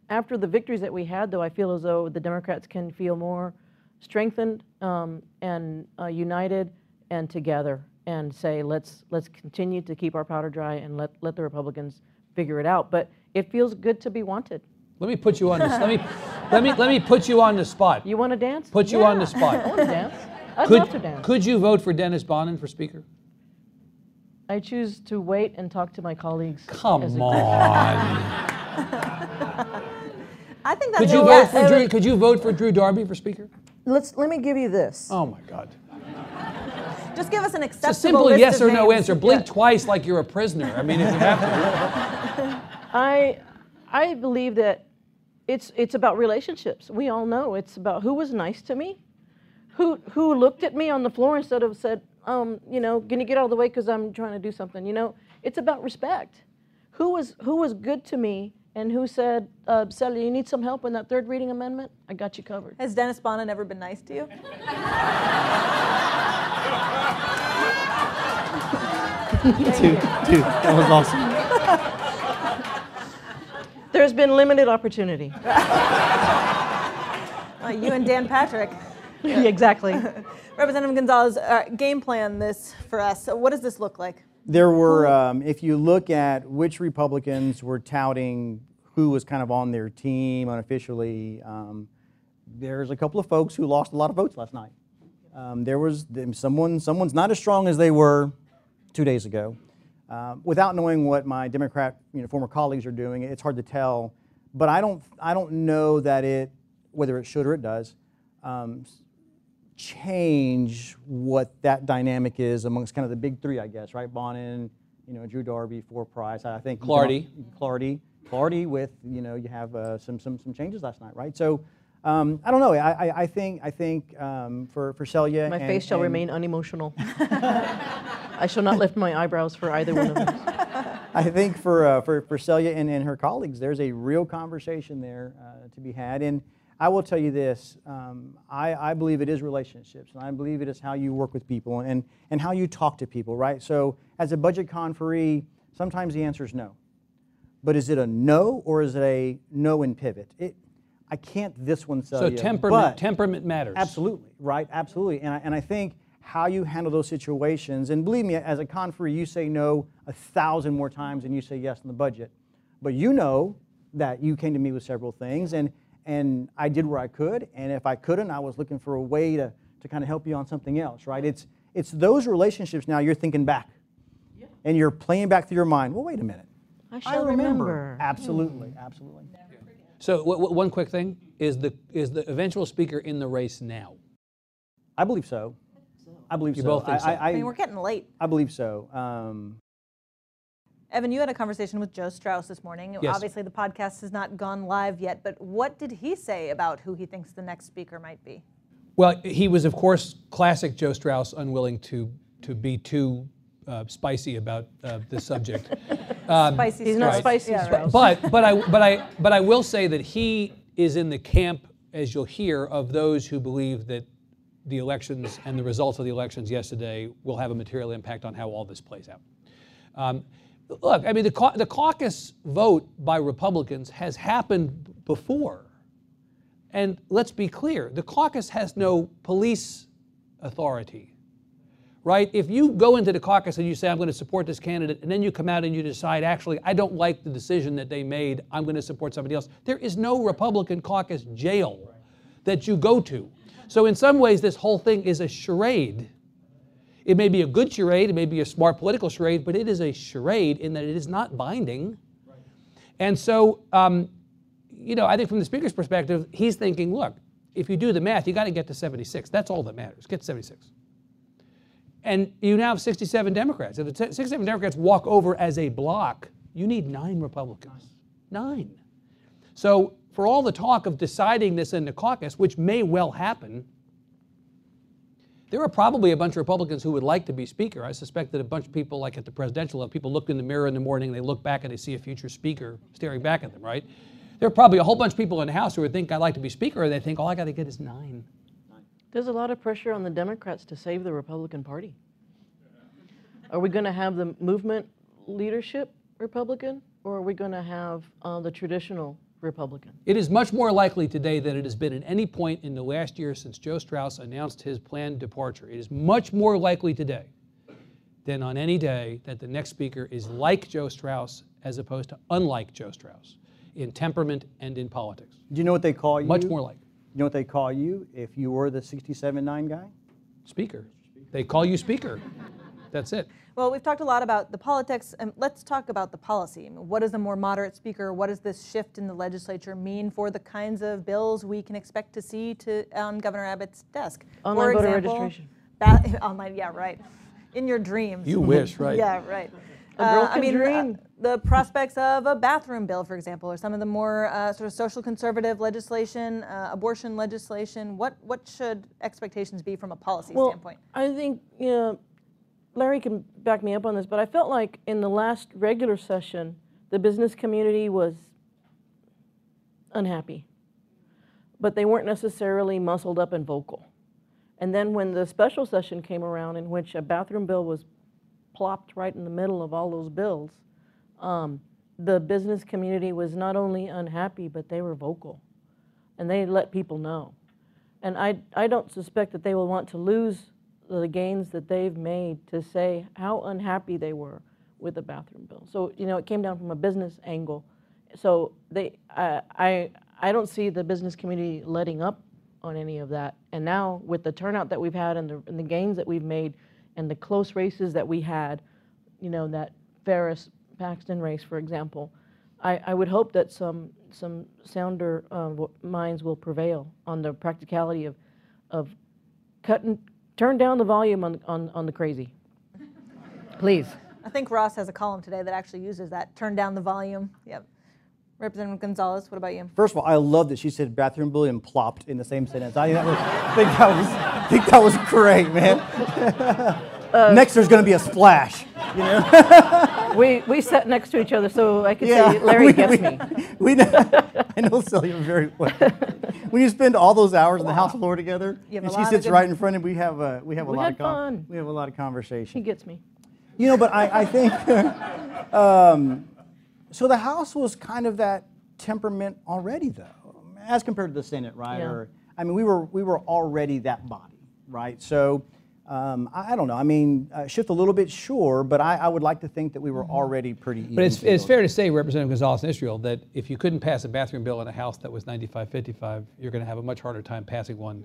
after the victories that we had though I feel as though the Democrats can feel more strengthened um, and uh, united and together and say let's let's continue to keep our powder dry and let let the Republicans figure it out. But it feels good to be wanted. Let me put you on. This, let me let me let me put you on the spot. You want to dance? Put you on the spot. I want to dance. I'd could, love to dance. Could you vote for Dennis Bonnen for speaker? I choose to wait and talk to my colleagues. Come on. I think that's Could you a vote yes. for Drew? Could you vote for Drew Darby for speaker? Let's let me give you this. Oh my God! Just give us an acceptable It's a simple list yes of or no answer. Blink twice like you're a prisoner. I mean, if you have to. I I believe that it's it's about relationships. We all know it's about who was nice to me, who who looked at me on the floor instead of said, um, you know, can you get out of the way because I'm trying to do something. You know, it's about respect. Who was who was good to me and who said, uh, Sally, you need some help in that third reading amendment? I got you covered. Has Dennis Bonnen ever been nice to you? Dude, dude, that was awesome. There's been limited opportunity. Uh, you and Dan Patrick. yeah, exactly. Representative Gonzalez, uh, game plan this for us. So what does this look like? There were, um, if you look at which Republicans were touting who was kind of on their team unofficially, um, there's a couple of folks who lost a lot of votes last night. Um, there was someone, someone's not as strong as they were two days ago. Um, without knowing what my Democrat, you know, former colleagues are doing, it's hard to tell. But I don't, I don't know that it, whether it should or it does, um, change what that dynamic is amongst kind of the big three, I guess, right? Bonnen, you know, Drew Darby, Four Price. I think Clardy. Clardy, Clardy. With you know, you have uh, some some some changes last night, right? So. Um, I don't know. I, I, I think I think um, for for Celia, My and- face shall and- remain unemotional. I shall not lift my eyebrows for either one of them. I think for, uh, for, for Celia and, and her colleagues, there's a real conversation there uh, to be had. And I will tell you this um, I, I believe it is relationships, and I believe it is how you work with people and, and how you talk to people, right? So, as a budget conferee, sometimes the answer is no. But is it a no or is it a no and pivot? It, I can't this one, So Celia. temperament, temperament matters. Absolutely, right? Absolutely. And I, and I think how you handle those situations, and believe me, as a conferee, you say no a thousand more times than you say yes in the budget. But you know that you came to me with several things, and, and I did where I could. And if I couldn't, I was looking for a way to, to kind of help you on something else, right? It's, it's those relationships now you're thinking back. yeah. And you're playing back through your mind. Well, wait a minute. I shall remember. Absolutely, absolutely. So w- w- one quick thing is the is the eventual speaker in the race now? I believe so. I believe You so. both think so? I, I, I mean, we're getting late. I believe so. Um, Evan, you had a conversation with Joe Straus this morning. Yes. Obviously, the podcast has not gone live yet, but what did he say about who he thinks the next speaker might be? Well, he was, of course, classic Joe Straus, unwilling to to be too uh, spicy about uh, this subject. Spicy He's not Straus. spicy Yeah, Straus. right. But, but, I, but, I, but I will say that he is in the camp, as you'll hear, of those who believe that the elections and the results of the elections yesterday will have a material impact on how all this plays out. Um, look, I mean, the, cau- the caucus vote by Republicans has happened before. And let's be clear the caucus has no police authority right? If you go into the caucus and you say, I'm going to support this candidate, and then you come out and you decide, actually, I don't like the decision that they made, I'm going to support somebody else, there is no Republican caucus jail that you go to. So, in some ways, this whole thing is a charade. It may be a good charade, it may be a smart political charade, but it is a charade in that it is not binding. And so, um, you know, I think from the speaker's perspective, he's thinking, look, if you do the math, you got to get to 76. That's all that matters. Get to 76 and you now have 67 Democrats. If the 67 Democrats walk over as a block, you need nine Republicans. Nine. So, for all the talk of deciding this in the caucus, which may well happen, there are probably a bunch of Republicans who would like to be Speaker. I suspect that a bunch of people, like at the presidential level, people look in the mirror in the morning, they look back and they see a future Speaker staring back at them, right? There are probably a whole bunch of people in the House who would think I'd like to be Speaker, and they think all I got to get is nine. There's a lot of pressure on the Democrats to save the Republican Party. Are we going to have the movement leadership Republican, or are we going to have uh, the traditional Republican? It is much more likely today than it has been at any point in the last year since Joe Straus announced his planned departure. It is much more likely today than on any day that the next speaker is like Joe Straus as opposed to unlike Joe Straus in temperament and in politics. Do you know what they call you? Much more like You know what they call you if you were the 67-9 guy? speaker. They call you speaker. That's it. Well, we've talked a lot about the politics, and let's talk about the policy. I what does a more moderate speaker, what does this shift in the legislature mean for the kinds of bills we can expect to see to, on Governor Abbott's desk? Online for voter example, registration. Ba- online, yeah, right. In your dreams. You wish, right? Yeah, right. Uh, I mean, uh, dream. the prospects of a bathroom bill, for example, or some of the more uh, sort of social conservative legislation, uh, abortion legislation. What what should expectations be from a policy Well, standpoint? I think you know, Larry can back me up on this, but I felt like in the last regular session, the business community was unhappy, but they weren't necessarily muscled up and vocal. And then when the special session came around, in which a bathroom bill was plopped right in the middle of all those bills, um, the business community was not only unhappy, but they were vocal, and they let people know. And I, I don't suspect that they will want to lose the gains that they've made to say how unhappy they were with the bathroom bill. So, you know, it came down from a business angle. So they, I, I, I don't see the business community letting up on any of that. And now with the turnout that we've had and the, and the gains that we've made and the close races that we had, you know, that Ferris Paxton race, for example, I, I would hope that some, some sounder uh, minds will prevail on the practicality of, of cutting, turn down the volume on, on, on the crazy. Please. I think Ross has a column today that actually uses that. Turn down the volume. Yep. Representative Gonzalez, what about you? First of all, I love that she said bathroom bill and plopped in the same sentence. I, that was, I think that was, I think that was great, man. Next, there's going to be a splash. You know? We, we sat next to each other, so I could Yeah, say Larry we- gets we- me. We know, I know Celia very well. When you spend all those hours on the house floor together, and she sits right in front of me, we have a we have a We lot of fun. we have a lot of conversation. He gets me. You know, but I, I think um, so. The House was kind of that temperament already, though, as compared to the Senate, right? Yeah. Or I mean, we were we were already that body, right? So. Um, I, I don't know. I mean, uh, shift a little bit, sure, but I, I would like to think that we were already pretty. But it's, keeled. it's fair to say, Representative Gonzalez in Israel, that if you couldn't pass a bathroom bill in a house that was 95-55, you're going to have a much harder time passing one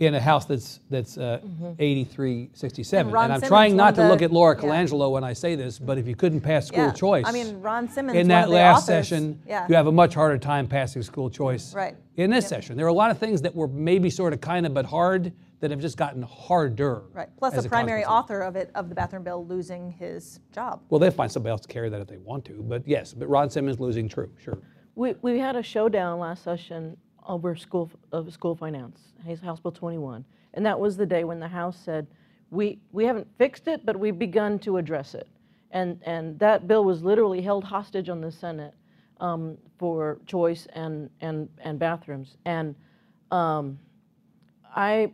in a house that's that's uh, 83-67. And Ron And I'm Simmons, trying not to the- look at Laura yeah. Colangelo when I say this, but if you couldn't pass school Yeah. choice, I mean, Ron Simmons, in that last authors- session, yeah. you have a much harder time passing school choice. Right. In this session, there are a lot of things that were maybe sort of kind of but hard that have just gotten harder. Right. Plus as the a primary author of it, of the bathroom bill, losing his job. Well, they'll find somebody else to carry that if they want to. But yes, but Ron Simmons losing, true, sure. We, we had a showdown last session over school, of school finance, House House Bill 21. And that was the day when the House said, we, we haven't fixed it, but we've begun to address it. And, and that bill was literally held hostage on the Senate um, for choice and, and, and bathrooms. And um, I,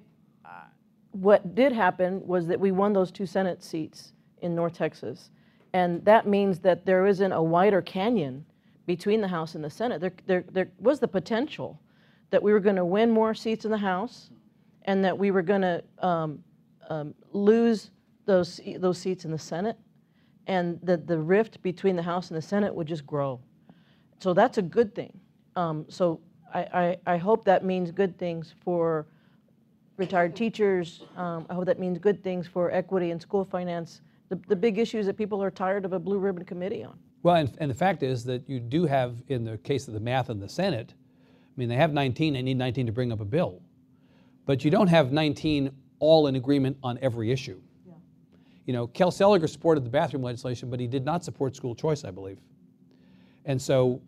what did happen was that we won those two Senate seats in North Texas. And that means that there isn't a wider canyon between the House and the Senate. There, there, there was the potential that we were going to win more seats in the House and that we were going to um, um, lose those, those seats in the Senate and that the rift between the House and the Senate would just grow. So that's a good thing. Um, so I, I, I, hope that means good things for retired teachers. Um, I hope that means good things for equity and school finance, the, the big issues that people are tired of a blue ribbon committee on. Well, and, and the fact is that you do have, in the case of the math in the Senate, I mean, they have 19, they need 19 to bring up a bill. But you don't have 19 all in agreement on every issue. Yeah. You know, Kel Seliger supported the bathroom legislation, but he did not support school choice, I believe. And so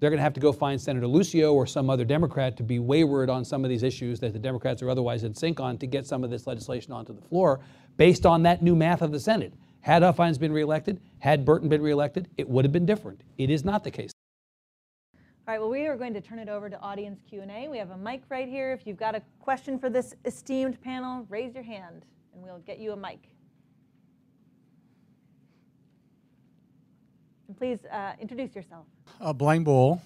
they're going to have to go find Senator Lucio or some other Democrat to be wayward on some of these issues that the Democrats are otherwise in sync on to get some of this legislation onto the floor based on that new math of the Senate. Had Huffines been reelected, had Burton been reelected, it would have been different. It is not the case. All right, well, we are going to turn it over to audience Q&A. We have a mic right here. If you've got a question for this esteemed panel, raise your hand, and we'll get you a mic. And please uh, introduce yourself. Uh, Blaine Bull.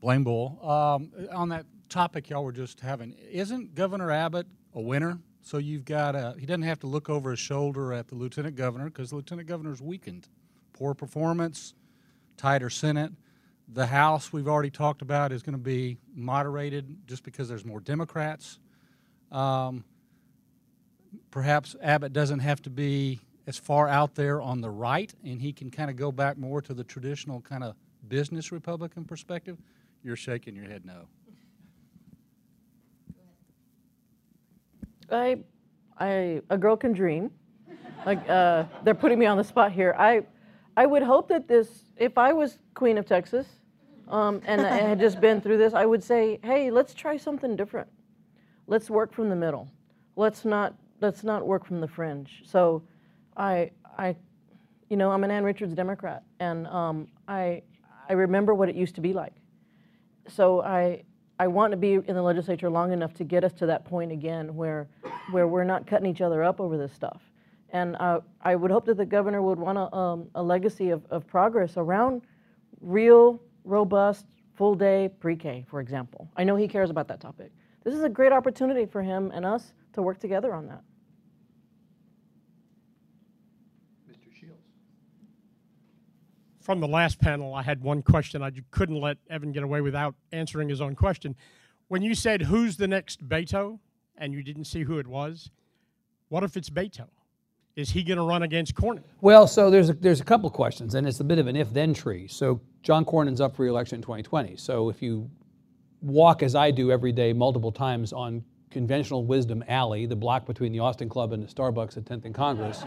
Blaine Bull. Um, on that topic y'all were just having, isn't Governor Abbott a winner? So you've got a, he doesn't have to look over his shoulder at the lieutenant governor because the lieutenant governor's weakened. Poor performance, tighter Senate. The House, we've already talked about, is going to be moderated just because there's more Democrats. Um, perhaps Abbott doesn't have to be as far out there on the right, and he can kind of go back more to the traditional kind of business Republican perspective. You're shaking your head no. I, I, a girl can dream. Like uh, they're putting me on the spot here. I, I would hope that this, if I was Queen of Texas, um, and I had just been through this, I would say, hey, let's try something different. Let's work from the middle. Let's not let's not work from the fringe. So, I I, you know, I'm an Ann Richards Democrat, and um, I I remember what it used to be like. So I I want to be in the legislature long enough to get us to that point again where where we're not cutting each other up over this stuff. And uh, I would hope that the governor would want a, um, a legacy of, of progress around real robust, full day pre K, for example. I know he cares about that topic. This is a great opportunity for him and us to work together on that. Mr. Shields. From the last panel, I had one question. I couldn't let Evan get away without answering his own question. When you said, Who's the next Beto? and you didn't see who it was, what if it's Beto? Is he going to run against Cornyn? Well, so there's a, there's a couple questions, and it's a bit of an if-then tree. So John Cornyn's up for re-election in 2020. So if you walk as I do every day multiple times on conventional wisdom alley, the block between the Austin Club and the Starbucks at 10th and Congress,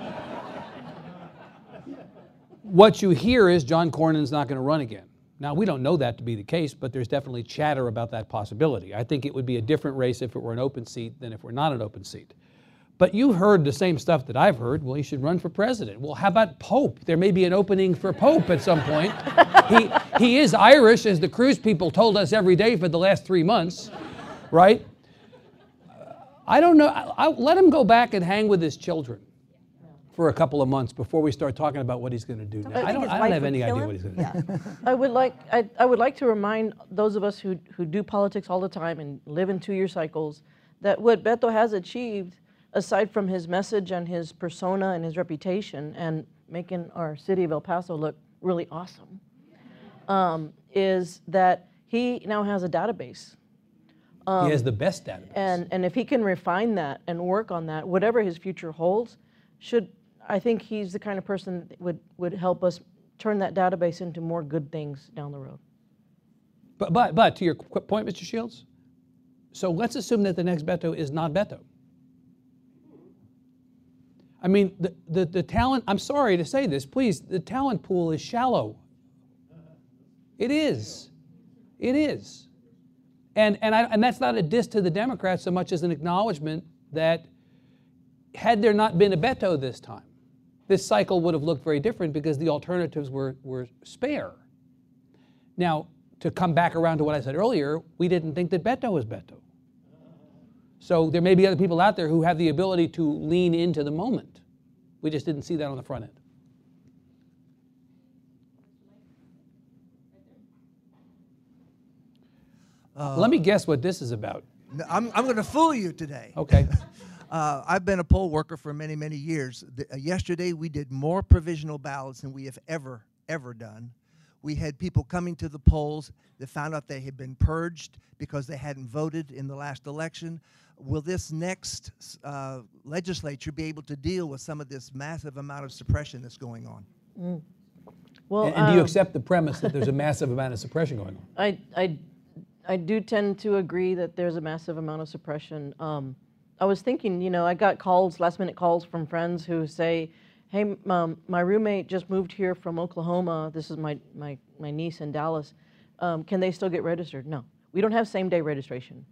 what you hear is John Cornyn's not going to run again. Now, we don't know that to be the case, but there's definitely chatter about that possibility. I think it would be a different race if it were an open seat than if we're not an open seat. But you heard the same stuff that I've heard. Well, he should run for president. Well, how about Pope? There may be an opening for Pope at some point. he, he is Irish, as the Cruz people told us every day for the last three months, right? I don't know. I, I, let him go back and hang with his children for a couple of months before we start talking about what he's going to do. Now. I don't, I don't have any idea what he's going to do. I would like, I, I would like to remind those of us who, who do politics all the time and live in two-year cycles that what Beto has achieved aside from his message and his persona and his reputation and making our city of El Paso look really awesome, um, is that he now has a database. Um, he has the best database. And, and if he can refine that and work on that, whatever his future holds, should I think he's the kind of person that would, would help us turn that database into more good things down the road. But, but, but to your point, Mr. Shields, so let's assume that the next Beto is not Beto. I mean, the, the, the talent, I'm sorry to say this, please, the talent pool is shallow. It is. It is. And, and, I, and that's not a diss to the Democrats so much as an acknowledgement that had there not been a Beto this time, this cycle would have looked very different because the alternatives were, were spare. Now, to come back around to what I said earlier, we didn't think that Beto was Beto. So there may be other people out there who have the ability to lean into the moment. We just didn't see that on the front end. Uh, Let me guess what this is about. I'm, I'm going to fool you today. Okay. Uh, I've been a poll worker for many, many years. The, uh, yesterday, we did more provisional ballots than we have ever, ever done. We had people coming to the polls that found out they had been purged because they hadn't voted in the last election. Will this next uh, legislature be able to deal with some of this massive amount of suppression that's going on? Well, And, and do you um, accept the premise that there's a massive amount of suppression going on? I, I, I do tend to agree that there's a massive amount of suppression. Um, I was thinking, you know, I got calls, last minute calls from friends who say, hey, um, my roommate just moved here from Oklahoma. This is my, my, my niece in Dallas. Um, can they still get registered? No. We don't have same day registration.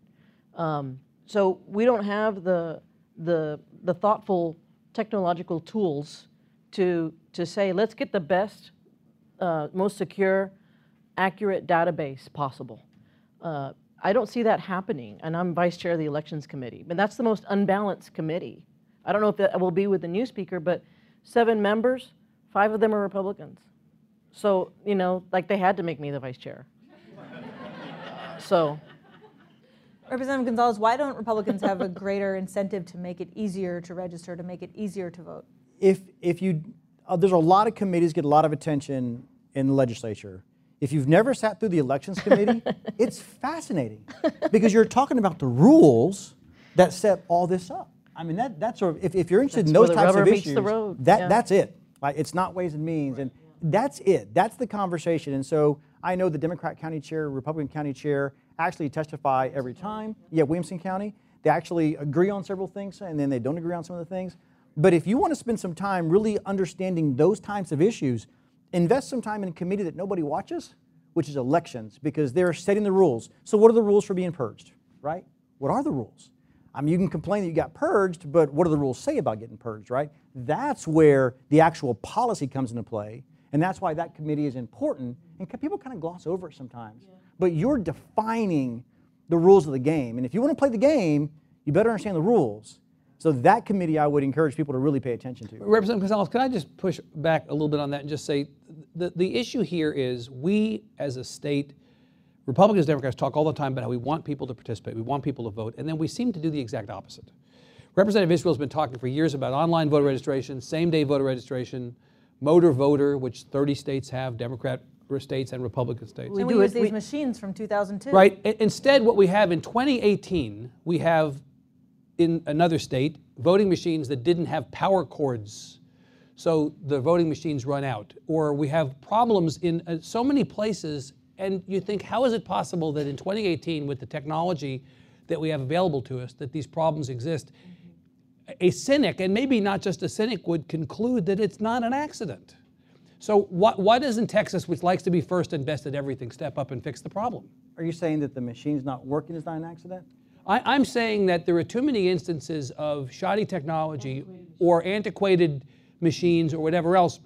Um, so we don't have the, the, the thoughtful technological tools to, to say, let's get the best, uh, most secure, accurate database possible. Uh, I don't see that happening, and I'm vice chair of the elections committee. But that's the most unbalanced committee. I don't know if that will be with the new speaker, but seven members, five of them are Republicans. So, you know, like they had to make me the vice chair. so, Representative Gonzalez, why don't Republicans have a greater incentive to make it easier to register, to make it easier to vote? if if you uh, there's a lot of committees get a lot of attention in the legislature. If you've never sat through the elections committee, it's fascinating because you're talking about the rules that set all this up. I mean that that's sort of if, if you're interested in That's where those types of issues, that yeah. that's it. Like it's not ways and means, and that's it. That's the conversation. And so I know the Democrat county chair, Republican county chair actually testify every time. Yeah, Williamson County, they actually agree on several things, and then they don't agree on some of the things. But if you want to spend some time really understanding those types of issues, invest some time in a committee that nobody watches, which is elections, because they're setting the rules. So, what are the rules for being purged, right? What are the rules? I mean, you can complain that you got purged, but what do the rules say about getting purged, right? That's where the actual policy comes into play, and that's why that committee is important. And people kind of gloss over it sometimes. But you're defining the rules of the game, and if you want to play the game, you better understand the rules. So that committee, I would encourage people to really pay attention to. Representative Gonzalez, can I just push back a little bit on that and just say the, the issue here is we as a state, Republicans, Democrats talk all the time about how we want people to participate, we want people to vote, and then we seem to do the exact opposite. Representative Israel's been talking for years about online voter registration, same day voter registration, motor voter, which 30 states have, Democrat states and Republican states. and we do use it- these we- machines from 2002. Right. Instead, what we have in 2018, we have in another state voting machines that didn't have power cords, so the voting machines run out. Or we have problems in uh, so many places, and you think, how is it possible that in 2018, with the technology that we have available to us, that these problems exist? A cynic, and maybe not just a cynic, would conclude that it's not an accident. So why, why doesn't Texas, which likes to be first and best at everything, step up and fix the problem? Are you saying that the machine's not working is not an accident? I, I'm saying that there are too many instances of shoddy technology or antiquated machines or whatever else.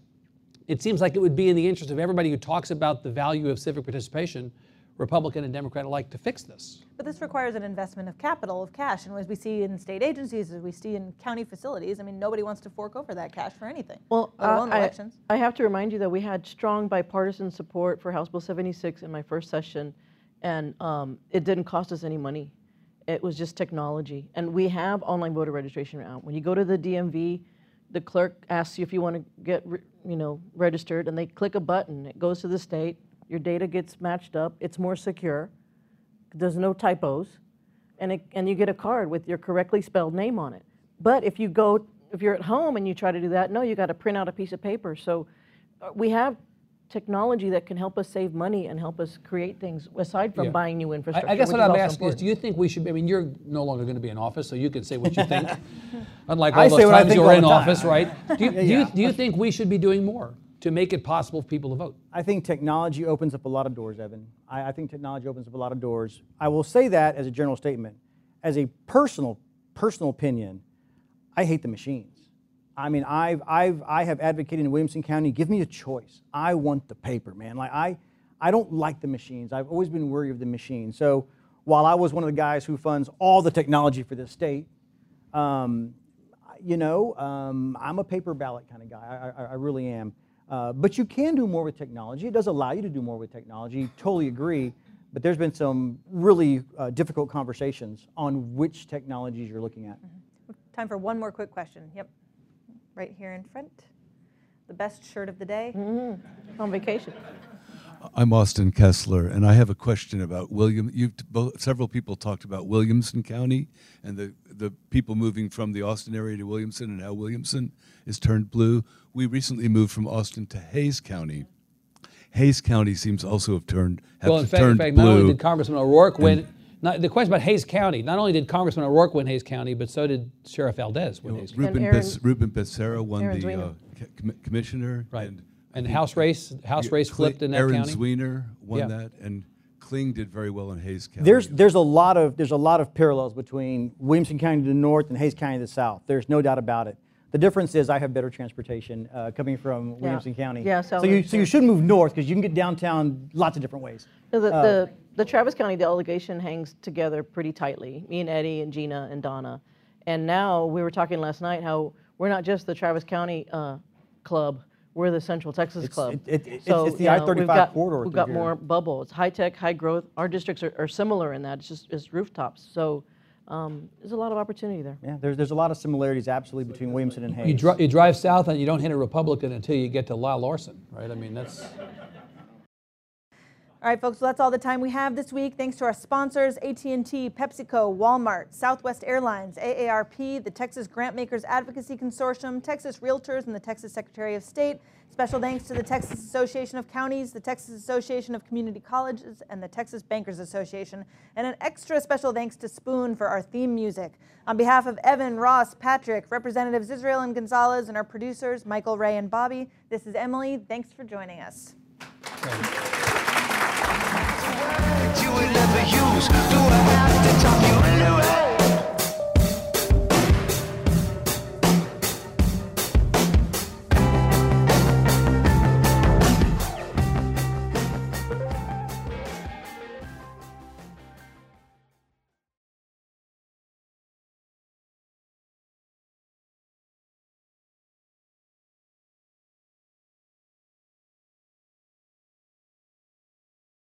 It seems like it would be in the interest of everybody who talks about the value of civic participation, Republican and Democrat alike, to fix this. But this requires an investment of capital, of cash. And as we see in state agencies, as we see in county facilities, I mean, nobody wants to fork over that cash for anything, Well, let alone I, elections. I have to remind you that we had strong bipartisan support for House Bill 76 in my first session, and um, it didn't cost us any money. It was just technology. And we have online voter registration now. When you go to the DMV, the clerk asks you if you want to get you know, registered, and they click a button. It goes to the state. Your data gets matched up. It's more secure. There's no typos, and it, and you get a card with your correctly spelled name on it. But if you go, if you're at home and you try to do that, no, you got to print out a piece of paper. So uh, we have technology that can help us save money and help us create things aside from Yeah. buying new infrastructure. I guess what I'm also asking is, do you think we should? I mean, you're no longer going to be in office, so you can say what you think. Unlike all I those say times you were in time. office, right? Do you, do, you, do you think we should be doing more to make it possible for people to vote? I think technology opens up a lot of doors, Evan. I, I think technology opens up a lot of doors. I will say that as a general statement. As a personal, personal opinion, I hate the machines. I mean, I've, I've, I have advocated in Williamson County, give me a choice. I want the paper, man. Like, I, I don't like the machines. I've always been wary of the machine. So while I was one of the guys who funds all the technology for this state, um, you know, um, I'm a paper ballot kind of guy. I, I, I really am. Uh, but you can do more with technology. It does allow you to do more with technology. Totally agree. But there's been some really uh, difficult conversations on which technologies you're looking at. Time for one more quick question. Yep. Right here in front. The best shirt of the day. Mm-hmm. On vacation. I'm Austin Kessler, and I have a question about William. You've both, several people talked about Williamson County and the the people moving from the Austin area to Williamson, and how Williamson is turned blue. We recently moved from Austin to Hays County. Hays County seems also have turned have Well, in fact, in turned fact blue. not only did Congressman O'Rourke win, not, the question about Hays County, not only did Congressman O'Rourke win Hays County, but so did Sheriff Valdez win Hays County. Ruben, Erin- Pes- Ruben Becerra won Erin the uh, Zwiener. co- commi- commissioner. Right. And, And House race, House race Kling- flipped in that Erin county. Zwiener won Yeah. that, and Kling did very well in Hays County. There's, there's, a lot of, there's a lot of parallels between Williamson County to the north and Hays County to the south. There's no doubt about it. The difference is I have better transportation uh, coming from Williamson County. Yeah, so so you, so you should move north because you can get downtown lots of different ways. So the, Uh, the, the Travis County delegation hangs together pretty tightly, me and Eddie and Gina and Donna. And now, we were talking last night how we're not just the Travis County uh, club, we're the Central Texas It's- club. it- it- it's- So, it's the I-35 we've got- corridor We've got here. more bubble, it's high-tech, high growth. Our districts are, are similar in that, it's just, it's rooftops. So um, there's a lot of opportunity there. Yeah, there's, there's a lot of similarities absolutely between Williamson and Hays. You, dri- you drive south and you don't hit a Republican until you get to Lyle Larson, right? I mean, that's. All right, folks, so that's all the time we have this week. Thanks to our sponsors, AT&T, PepsiCo, Walmart, Southwest Airlines, AARP, the Texas Grantmakers Advocacy Consortium, Texas Realtors, and the Texas Secretary of State. Special thanks to the Texas Association of Counties, the Texas Association of Community Colleges, and the Texas Bankers Association. And an extra special thanks to Spoon for our theme music. On behalf of Evan, Ross, Patrick, Representatives Israel and Gonzalez, and our producers, Michael, Ray, and Bobby, this is Emily. Thanks for joining us would ever use. Do I have to tell you?